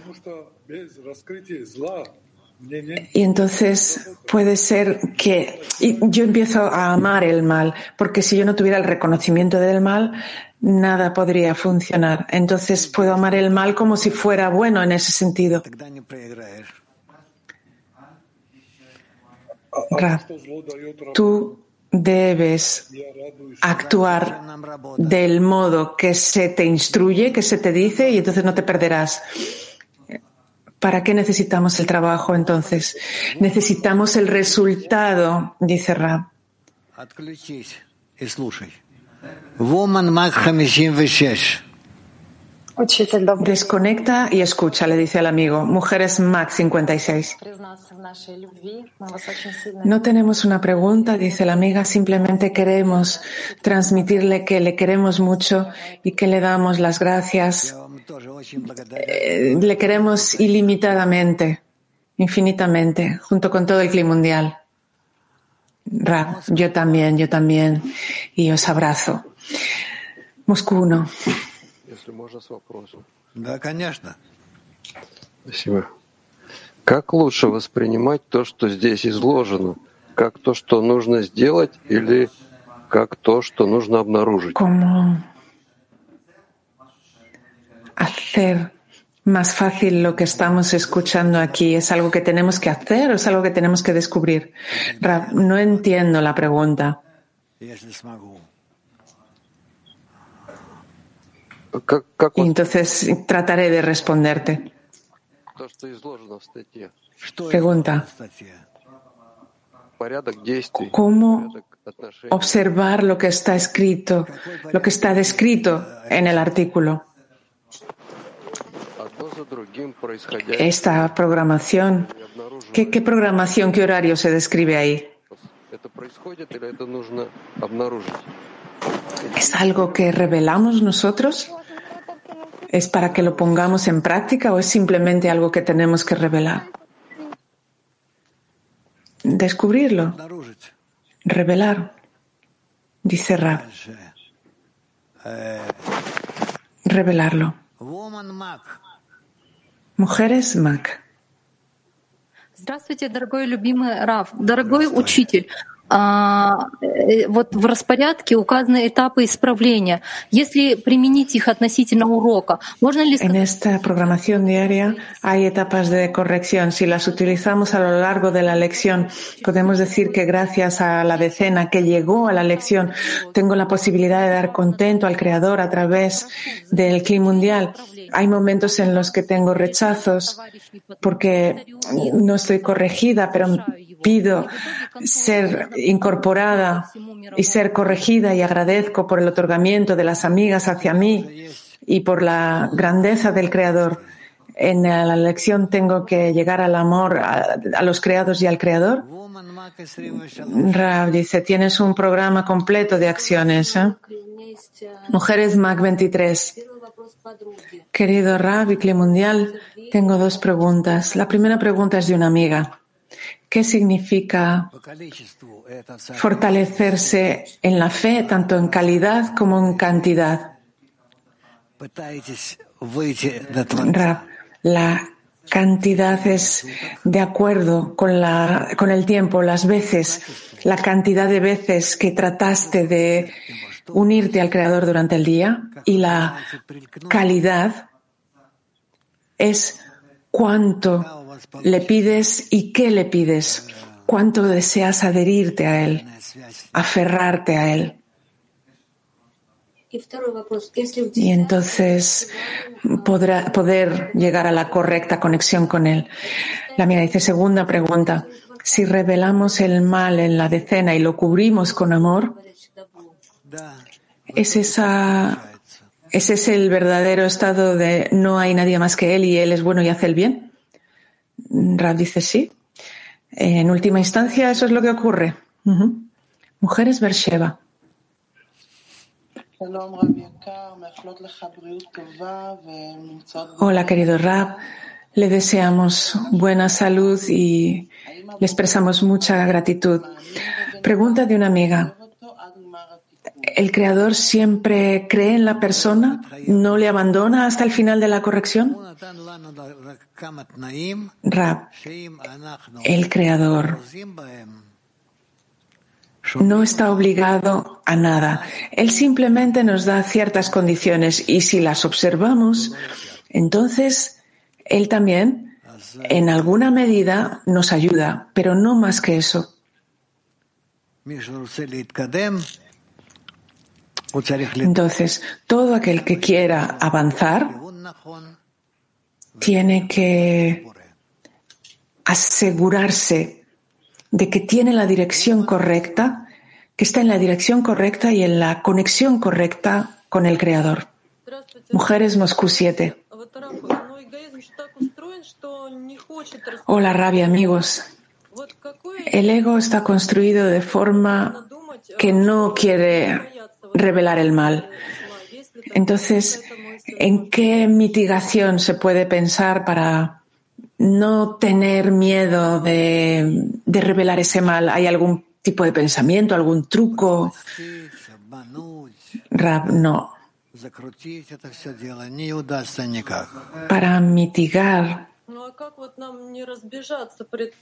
Y entonces puede ser que yo empiezo a amar el mal, porque si yo no tuviera el reconocimiento del mal, nada podría funcionar. Entonces puedo amar el mal como si fuera bueno en ese sentido. Rab, tú debes actuar del modo que se te instruye, que se te dice, y entonces no te perderás. ¿Para qué necesitamos el trabajo entonces? Necesitamos el resultado, dice Rab. Woman Mag 56. Desconecta y escucha, le dice al amigo. Mujeres Max 56. No tenemos una pregunta, dice la amiga, simplemente queremos transmitirle que le queremos mucho y que le damos las gracias. Eh, le queremos ilimitadamente, infinitamente, junto con todo el clima mundial. Rab, yo también, yo también, y os abrazo. Moscú 1. Если можно, с вопросом. Да, конечно. Спасибо. Как лучше воспринимать то, что здесь изложено? Как то, что нужно сделать, или как то, что нужно обнаружить? ¿Cómo hacer más fácil lo que estamos escuchando aquí? ¿Es algo que tenemos que hacer o es algo que tenemos que descubrir? Rab, no entiendo la pregunta. Y entonces trataré de responderte. Pregunta. ¿Cómo observar lo que está escrito, lo que está descrito en el artículo? Esta programación, ¿qué, qué programación, qué horario se describe ahí? ¿Es algo que revelamos nosotros? ¿Es para que lo pongamos en práctica o es simplemente algo que tenemos que revelar? Descubrirlo, revelar, dice Ra. Revelarlo. Mujeres Mac. Здравствуйте, дорогой любимый Рав, дорогой учитель. вот в распорядке указаны этапы исправления. Если применить их относительно урока, можно ли... En esta programación diaria hay etapas de corrección. Si las utilizamos a lo largo de la lección, podemos decir que gracias a la decena que llegó a la lección, tengo la posibilidad de dar contento al Creador a través del clima mundial. Hay momentos en los que tengo rechazos porque no estoy corregida, pero pido ser incorporada y ser corregida y agradezco por el otorgamiento de las amigas hacia mí y por la grandeza del Creador. En la lección tengo que llegar al amor a, los creados y al Creador. Rab dice, tienes un programa completo de acciones. ¿eh? Mujeres Mac 23. Querido Rab y Mundial, tengo dos preguntas. La primera pregunta es de una amiga. ¿Qué significa fortalecerse en la fe, tanto en calidad como en cantidad? La cantidad es de acuerdo con, la, con el tiempo, las veces, la cantidad de veces que trataste de unirte al Creador durante el día y la calidad es cuánto le pides y qué le pides, cuánto deseas adherirte a Él, aferrarte a Él. Y entonces podrá poder llegar a la correcta conexión con Él. La mía dice, segunda pregunta, si revelamos el mal en la decena y lo cubrimos con amor, ¿es esa, ¿ese es el verdadero estado de no hay nadie más que Él y Él es bueno y hace el bien? Rab dice sí. En última instancia, eso es lo que ocurre. Mujeres Bersheba. Hola, querido Rab. Le deseamos buena salud y le expresamos mucha gratitud. Pregunta de una amiga. ¿El creador siempre cree en la persona? ¿No le abandona hasta el final de la corrección? Rab, el creador no está obligado a nada. Él simplemente nos da ciertas condiciones y si las observamos, entonces Él también, en alguna medida, nos ayuda, pero no más que eso. Entonces, todo aquel que quiera avanzar tiene que asegurarse de que tiene la dirección correcta, que está en la dirección correcta y en la conexión correcta con el Creador. Mujeres Moscú 7. Hola, rabia, amigos. El ego está construido de forma que no quiere revelar el mal. Entonces, ¿en qué mitigación se puede pensar para no tener miedo de, revelar ese mal? ¿Hay algún tipo de pensamiento, algún truco? no. Para mitigar,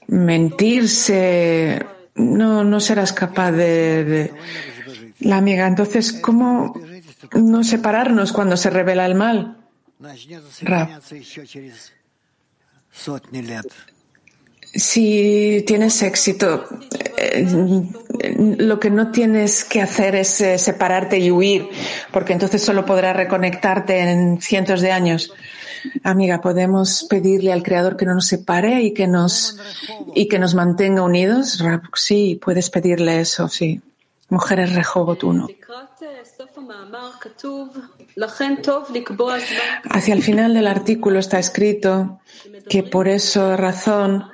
mentirse, no, no serás capaz de la amiga, entonces, ¿cómo no separarnos cuando se revela el mal? Si tienes éxito, lo que no tienes que hacer es eh, separarte y huir, porque entonces solo podrás reconectarte en cientos de años. Amiga, podemos pedirle al Creador que no nos separe y que nos y que nos mantenga unidos. Sí, puedes pedirle eso, sí. Mujeres Rehobot 1. Hacia el final del artículo está escrito que por esa razón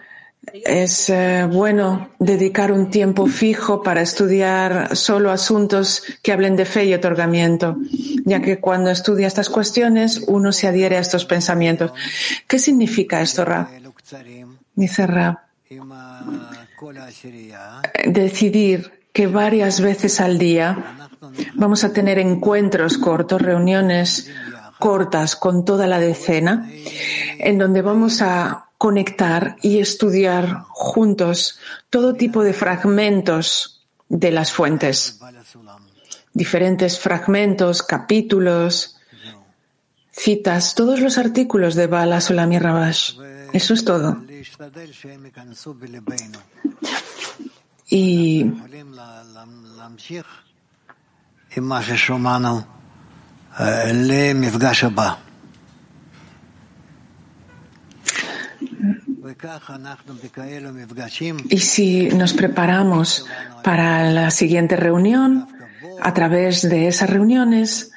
es eh, bueno dedicar un tiempo fijo para estudiar solo asuntos que hablen de fe y otorgamiento, ya que cuando estudia estas cuestiones uno se adhiere a estos pensamientos. ¿Qué significa esto, Ra? Dice Ra. Decidir que varias veces al día vamos a tener encuentros cortos, reuniones cortas con toda la decena, en donde vamos a conectar y estudiar juntos todo tipo de fragmentos de las fuentes, diferentes fragmentos, capítulos, citas, todos los artículos de Bala Solam y Rabash. Eso es todo. Y si nos preparamos para la siguiente reunión, a través de esas reuniones,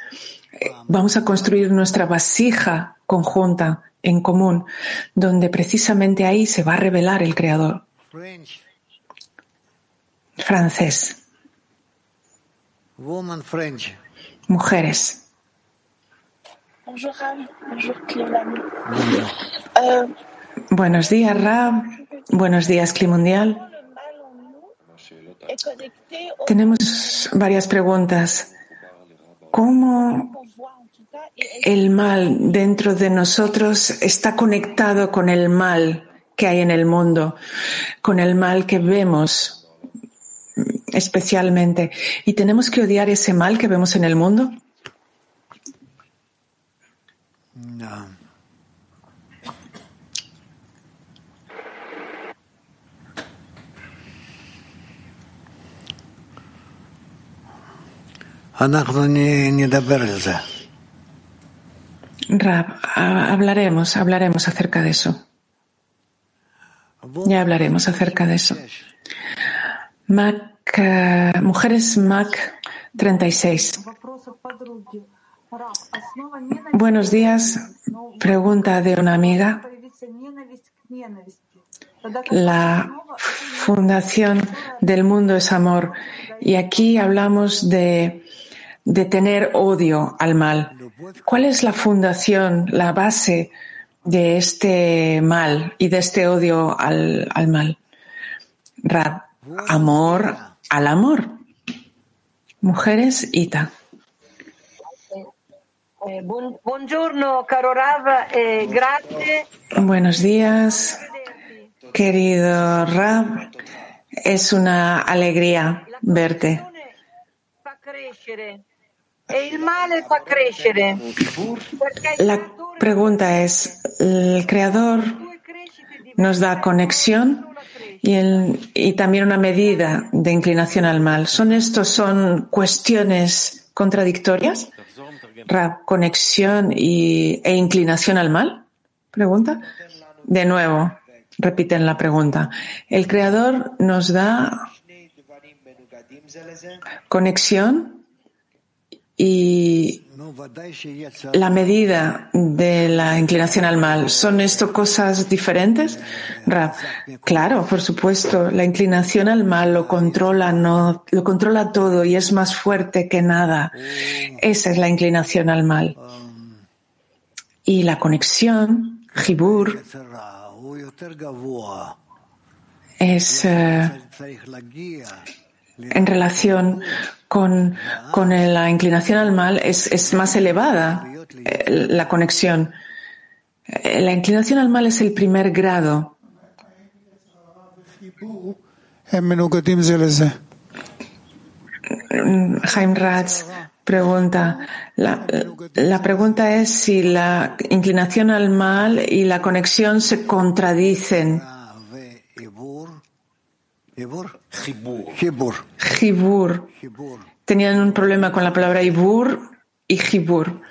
eh, vamos a construir nuestra vasija conjunta, en común, donde precisamente ahí se va a revelar el Creador. Francés. Mujeres. Buenos días, Rab. Buenos días, Climundial. Tenemos varias preguntas. ¿Cómo el mal dentro de nosotros está conectado con el mal que hay en el mundo, con el mal que vemos especialmente? ¿Y tenemos que odiar ese mal que vemos en el mundo? Rab, hablaremos, hablaremos acerca de eso. Ya hablaremos acerca de eso. Mac, eh, Mujeres Mac 36. Buenos días. Pregunta de una amiga. La fundación del mundo es amor. Y aquí hablamos de de tener odio al mal. ¿Cuál es la fundación, la base de este mal y de este odio al, mal? Rab, amor al amor. Mujeres, Ita. Buenos días, querido Rab. Es una alegría verte. La pregunta es, ¿el Creador nos da conexión y, también una medida de inclinación al mal? ¿Son estos son cuestiones contradictorias? ¿Conexión y, e inclinación al mal? Pregunta. De nuevo, repiten la pregunta. El Creador nos da conexión y la medida de la inclinación al mal, ¿son esto cosas diferentes? claro, por supuesto, la inclinación al mal lo controla, no, lo controla todo y es más fuerte que nada. Esa es la inclinación al mal. Y la conexión, Jibur, es eh, en relación con, con la inclinación al mal es, es más elevada eh, la conexión. Eh, la inclinación al mal es el primer grado. Jaime Ratz pregunta, la, la, pregunta es si la inclinación al mal y la conexión se contradicen. Jibur. Tenían un problema con la palabra Ibur y Jibur.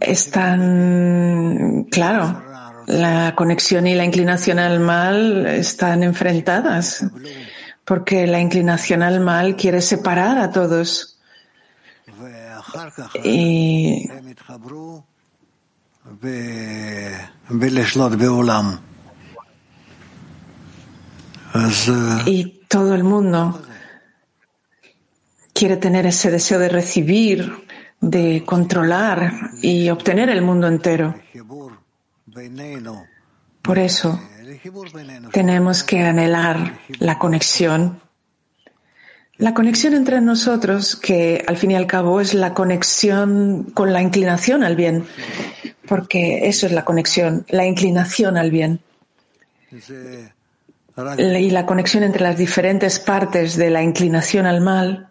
Están, claro, la conexión y la inclinación al mal están enfrentadas, porque la inclinación al mal quiere separar a todos. Y y todo el mundo quiere tener ese deseo de recibir, de controlar y obtener el mundo entero. Por eso tenemos que anhelar la conexión. La conexión entre nosotros, que al fin y al cabo es la conexión con la inclinación al bien, porque eso es la conexión, la inclinación al bien. Y la conexión entre las diferentes partes de la inclinación al mal,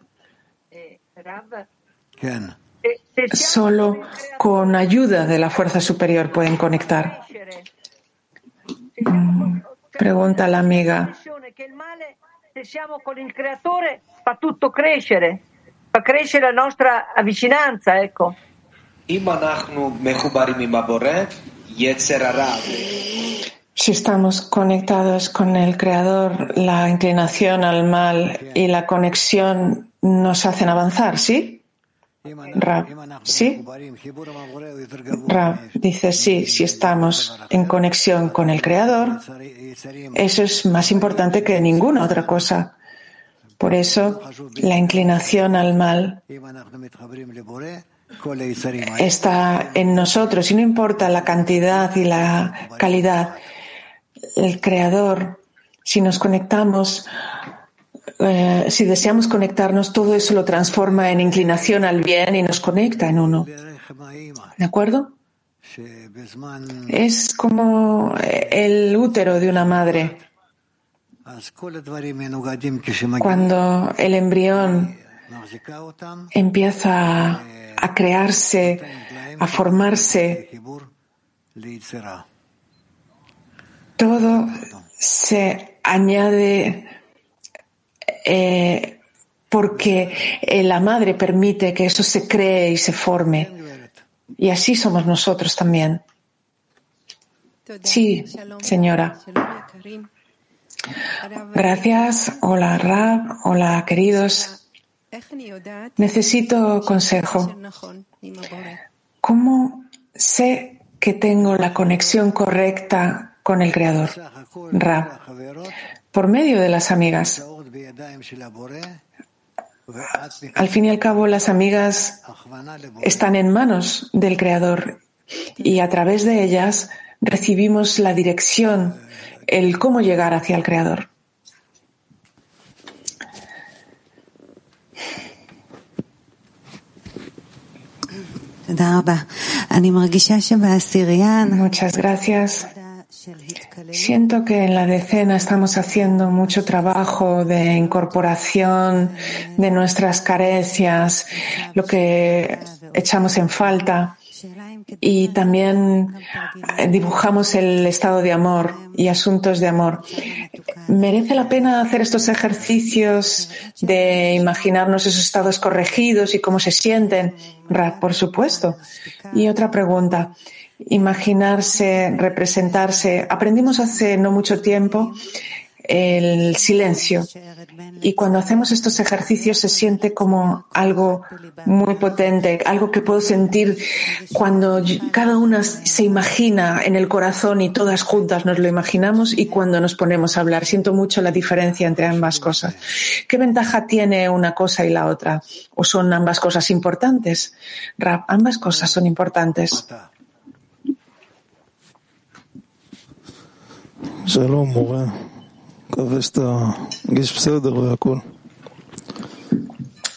solo con ayuda de la fuerza superior pueden conectar. Mm, pregunta la amiga. Si estamos conectados con el Creador, la inclinación al mal y la conexión nos hacen avanzar, ¿sí? Rab, ¿sí? Rab dice sí, si estamos en conexión con el Creador, eso es más importante que ninguna otra cosa. Por eso, la inclinación al mal está en nosotros y no importa la cantidad y la calidad. El Creador, si nos conectamos, eh, si deseamos conectarnos, todo eso lo transforma en inclinación al bien y nos conecta en uno. ¿De acuerdo? Es como el útero de una madre. Cuando el embrión empieza a crearse, a formarse, todo se añade eh, porque la madre permite que eso se cree y se forme. Y así somos nosotros también. Sí, señora. Gracias. Hola, Rab. Hola, queridos. Necesito consejo. ¿Cómo sé que tengo la conexión correcta con el Creador? Rab. Por medio de las amigas. Al fin y al cabo, las amigas están en manos del Creador y a través de ellas recibimos la dirección, el cómo llegar hacia el Creador. Muchas gracias. Siento que en la decena estamos haciendo mucho trabajo de incorporación de nuestras carencias, lo que echamos en falta y también dibujamos el estado de amor y asuntos de amor. ¿Merece la pena hacer estos ejercicios de imaginarnos esos estados corregidos y cómo se sienten? Por supuesto. Y otra pregunta imaginarse, representarse. Aprendimos hace no mucho tiempo el silencio. Y cuando hacemos estos ejercicios se siente como algo muy potente, algo que puedo sentir cuando cada una se imagina en el corazón y todas juntas nos lo imaginamos y cuando nos ponemos a hablar. Siento mucho la diferencia entre ambas cosas. ¿Qué ventaja tiene una cosa y la otra? ¿O son ambas cosas importantes? ambas cosas son importantes.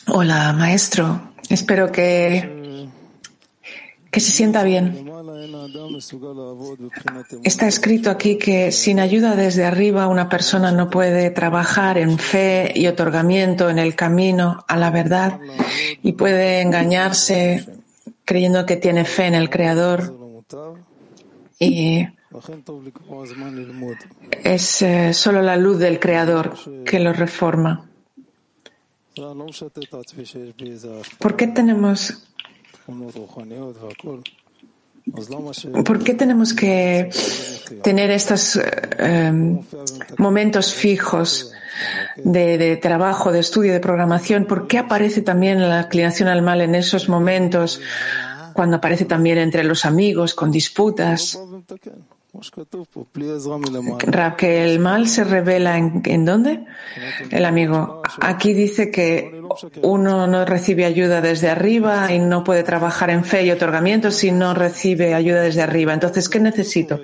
Hola, maestro. Espero que, se sienta bien. Está escrito aquí que sin ayuda desde arriba una persona no puede trabajar en fe y otorgamiento en el camino a la verdad y puede engañarse creyendo que tiene fe en el Creador y Es eh, solo la luz del Creador que lo reforma. ¿Por qué tenemos ¿Por qué tenemos que tener estos eh, momentos fijos de, de, trabajo, de estudio, de programación? ¿Por qué aparece también la inclinación al mal en esos momentos, cuando aparece también entre los amigos, con disputas? Que el mal se revela en, en dónde? El amigo. Aquí dice que uno no recibe ayuda desde arriba y no puede trabajar en fe y otorgamiento si no recibe ayuda desde arriba. Entonces, ¿qué necesito?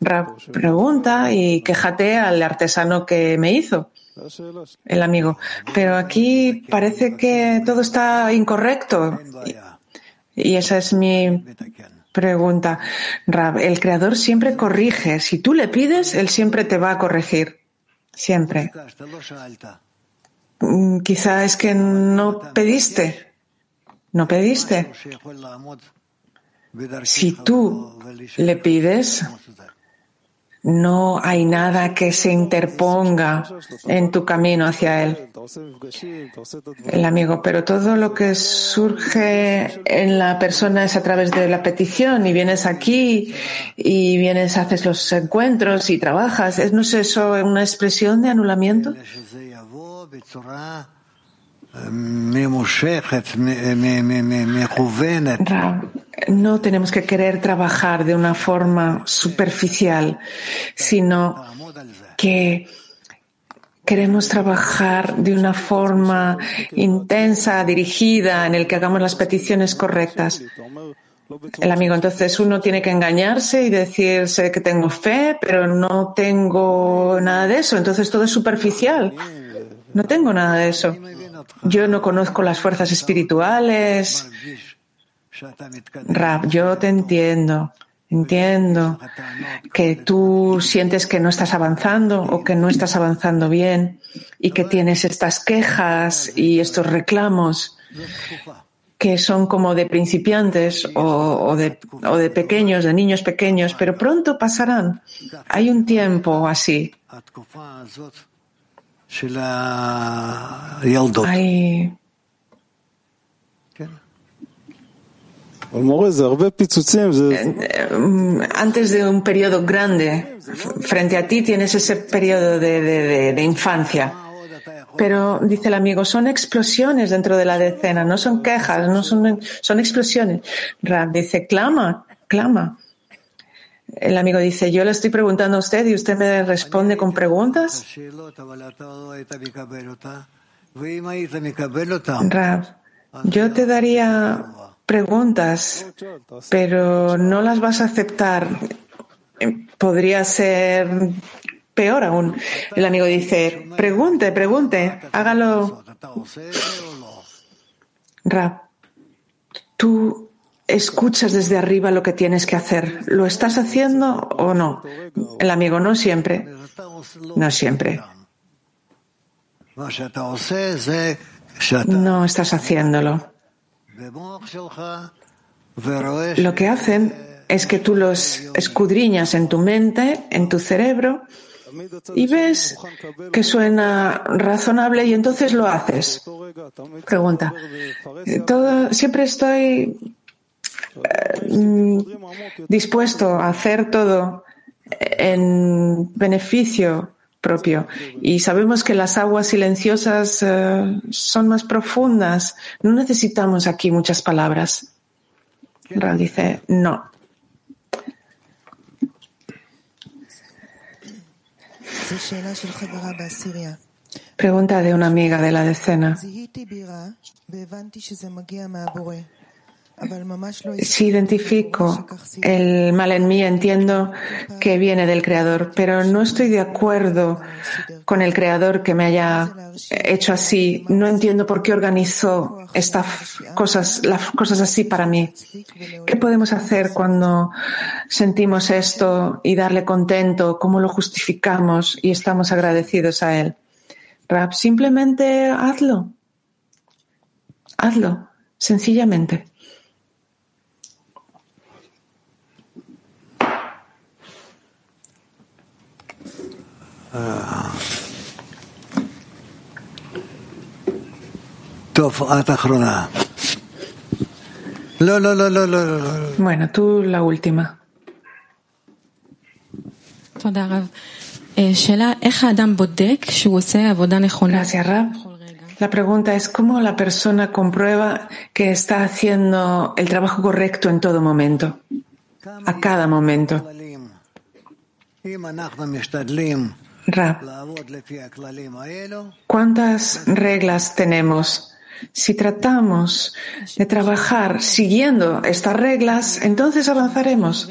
Rab pregunta y quejate al artesano que me hizo. El amigo. Pero aquí parece que todo está incorrecto. Y esa es mi pregunta. Rab, el creador siempre corrige. Si tú le pides, él siempre te va a corregir. Siempre. Quizá es que no pediste. No pediste. Si tú le pides, no hay nada que se interponga en tu camino hacia Él. El amigo, pero todo lo que surge en la persona es a través de la petición y vienes aquí y vienes, haces los encuentros y trabajas. ¿No es eso una expresión de anulamiento? No tenemos que querer trabajar de una forma superficial, sino que queremos trabajar de una forma intensa, dirigida, en el que hagamos las peticiones correctas. El amigo, entonces uno tiene que engañarse y decirse que tengo fe, pero no tengo nada de eso. Entonces todo es superficial. No tengo nada de eso. Yo no conozco las fuerzas espirituales. Rab, yo te entiendo. Entiendo que tú sientes que no estás avanzando o que no estás avanzando bien y que tienes estas quejas y estos reclamos que son como de principiantes o, de, o de pequeños, de niños pequeños, pero pronto pasarán. Hay un tiempo así. Hay antes de un periodo grande, frente a ti tienes ese periodo de, de, de, infancia. Pero, dice el amigo, son explosiones dentro de la decena, no son quejas, no son, son explosiones. Rab dice, clama, clama. El amigo dice, yo le estoy preguntando a usted y usted me responde con preguntas. Rab, yo te daría preguntas, pero no las vas a aceptar. Podría ser peor aún. El amigo dice, pregunte, pregunte, hágalo. Rab, tú escuchas desde arriba lo que tienes que hacer. ¿Lo estás haciendo o no? El amigo, no siempre. No siempre. No estás haciéndolo. Lo que hacen es que tú los escudriñas en tu mente, en tu cerebro, y ves que suena razonable y entonces lo haces. Pregunta. Todo, siempre estoy eh, dispuesto a hacer todo en beneficio propio. Y sabemos que las aguas silenciosas uh, son más profundas. No necesitamos aquí muchas palabras. Ral dice, no. Pregunta de una amiga de la decena. Si identifico el mal en mí, entiendo que viene del Creador, pero no estoy de acuerdo con el Creador que me haya hecho así. No entiendo por qué organizó estas cosas, las cosas así para mí. ¿Qué podemos hacer cuando sentimos esto y darle contento? ¿Cómo lo justificamos y estamos agradecidos a Él? Rap, simplemente hazlo. Hazlo, sencillamente. Bueno, tú la última. Gracias, Rab. La pregunta es cómo la persona comprueba que está haciendo el trabajo correcto en todo momento, a cada momento. Rab, ¿cuántas reglas tenemos? Si tratamos de trabajar siguiendo estas reglas, entonces avanzaremos.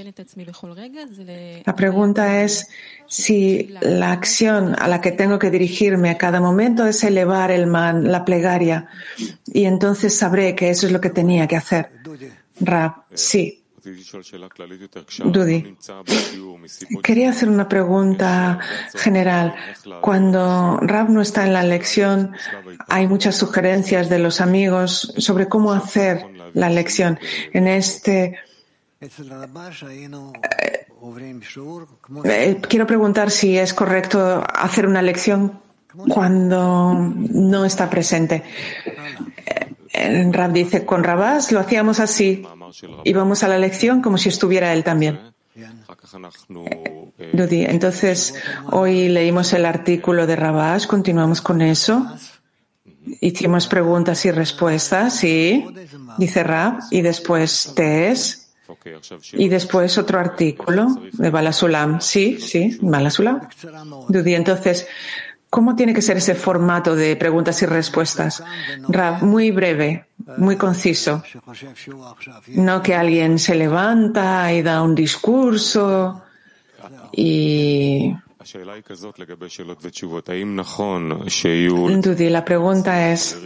La pregunta es si la acción a la que tengo que dirigirme a cada momento es elevar el man, la plegaria, y entonces sabré que eso es lo que tenía que hacer. Rab, sí. Dudi, quería hacer una pregunta general. Cuando Rab no está en la lección, hay muchas sugerencias de los amigos sobre cómo hacer la lección. En este eh, quiero preguntar si es correcto hacer una lección cuando no está presente. Eh, Rab dice, con Rabás lo hacíamos así. Íbamos a la lección como si estuviera él también. Entonces hoy leímos el artículo de Rabás, continuamos con eso. Hicimos preguntas y respuestas, sí, dice Rab, y después test. Y después otro artículo de Balasulam. Sí, sí, Balasulam. Dudi, entonces, ¿cómo tiene que ser ese formato de preguntas y respuestas? Rab, muy breve, muy conciso. No que alguien se levanta y da un discurso y Dudi, la pregunta es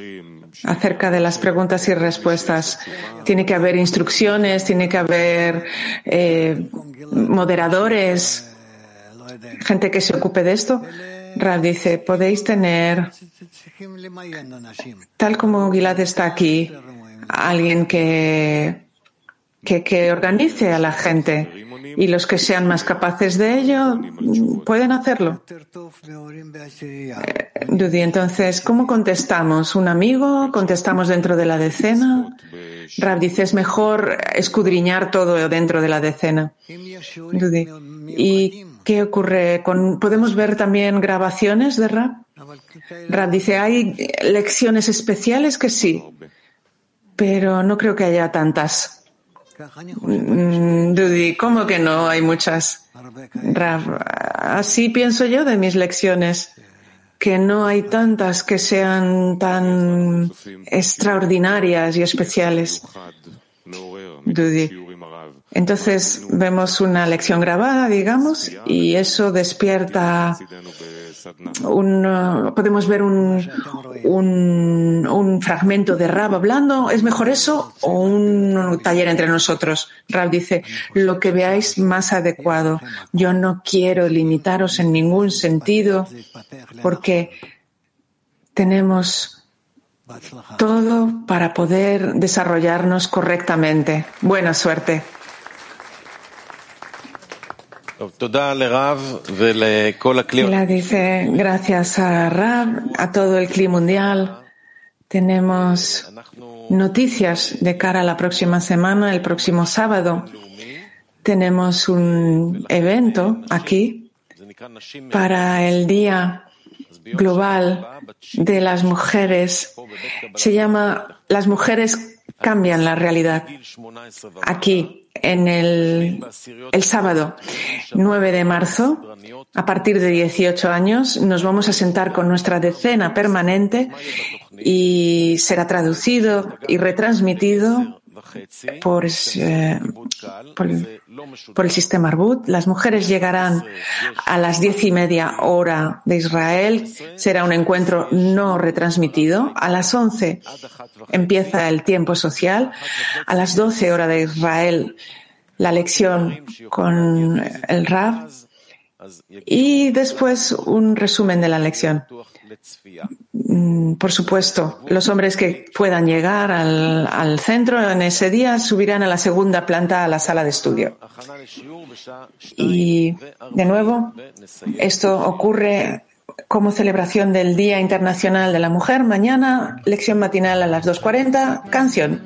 acerca de las preguntas y respuestas. Tiene que haber instrucciones, tiene que haber eh, moderadores, gente que se ocupe de esto. Rab dice, podéis tener, tal como Gilad está aquí, alguien que, que, que organice a la gente y los que sean más capaces de ello pueden hacerlo. Dudi, entonces, ¿cómo contestamos? ¿Un amigo? ¿Contestamos dentro de la decena? Rab dice, es mejor escudriñar todo dentro de la decena. Dudi, ¿y qué ocurre? Con, ¿Podemos ver también grabaciones de Rab? Rab dice, hay lecciones especiales que sí, pero no creo que haya tantas. Mm, Dudi, ¿cómo que no? Hay muchas. así pienso yo de mis lecciones, que no hay tantas que sean tan extraordinarias y especiales. Dudi. Entonces vemos una lección grabada, digamos, y eso despierta un, podemos ver un, un, un, fragmento de Rab hablando. ¿Es mejor eso o un taller entre nosotros? Rab dice, lo que veáis más adecuado. Yo no quiero limitaros en ningún sentido porque tenemos todo para poder desarrollarnos correctamente. Buena suerte. La dice, gracias a Rab, a todo el clima mundial. Tenemos noticias de cara a la próxima semana, el próximo sábado. Tenemos un evento aquí para el Día Global de las Mujeres. Se llama Las mujeres cambian la realidad. Aquí, en el, el sábado 9 de marzo, a partir de 18 años, nos vamos a sentar con nuestra decena permanente y será traducido y retransmitido por, eh, por, por, el sistema Arbut. Las mujeres llegarán a las diez y media hora de Israel. Será un encuentro no retransmitido. A las once empieza el tiempo social. A las doce hora de Israel la lección con el Rab Y después un resumen de la lección. Mm, Por supuesto, los hombres que puedan llegar al, al centro en ese día subirán a la segunda planta a la sala de estudio. Y de nuevo, esto ocurre como celebración del Día Internacional de la Mujer. Mañana, lección matinal a las 2.40, canción.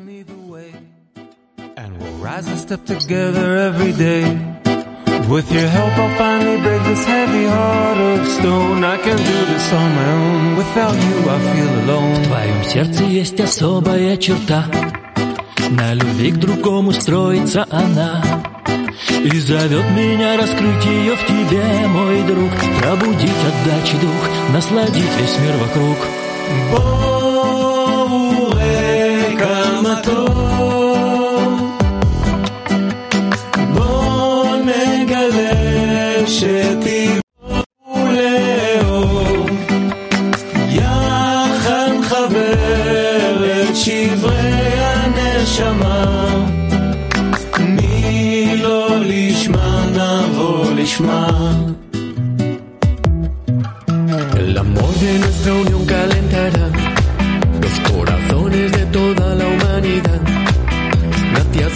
With your help, I'll finally break this heavy heart of stone. I can do this on my own. Without you, I feel alone. В твоем сердце есть особая черта. На любви к другому строится она. И зовет меня раскрыть ее в тебе, мой друг. Пробудить отдачи дух, насладить весь мир вокруг. Боуэ камато.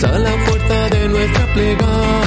A la fuerza de nuestra plegaria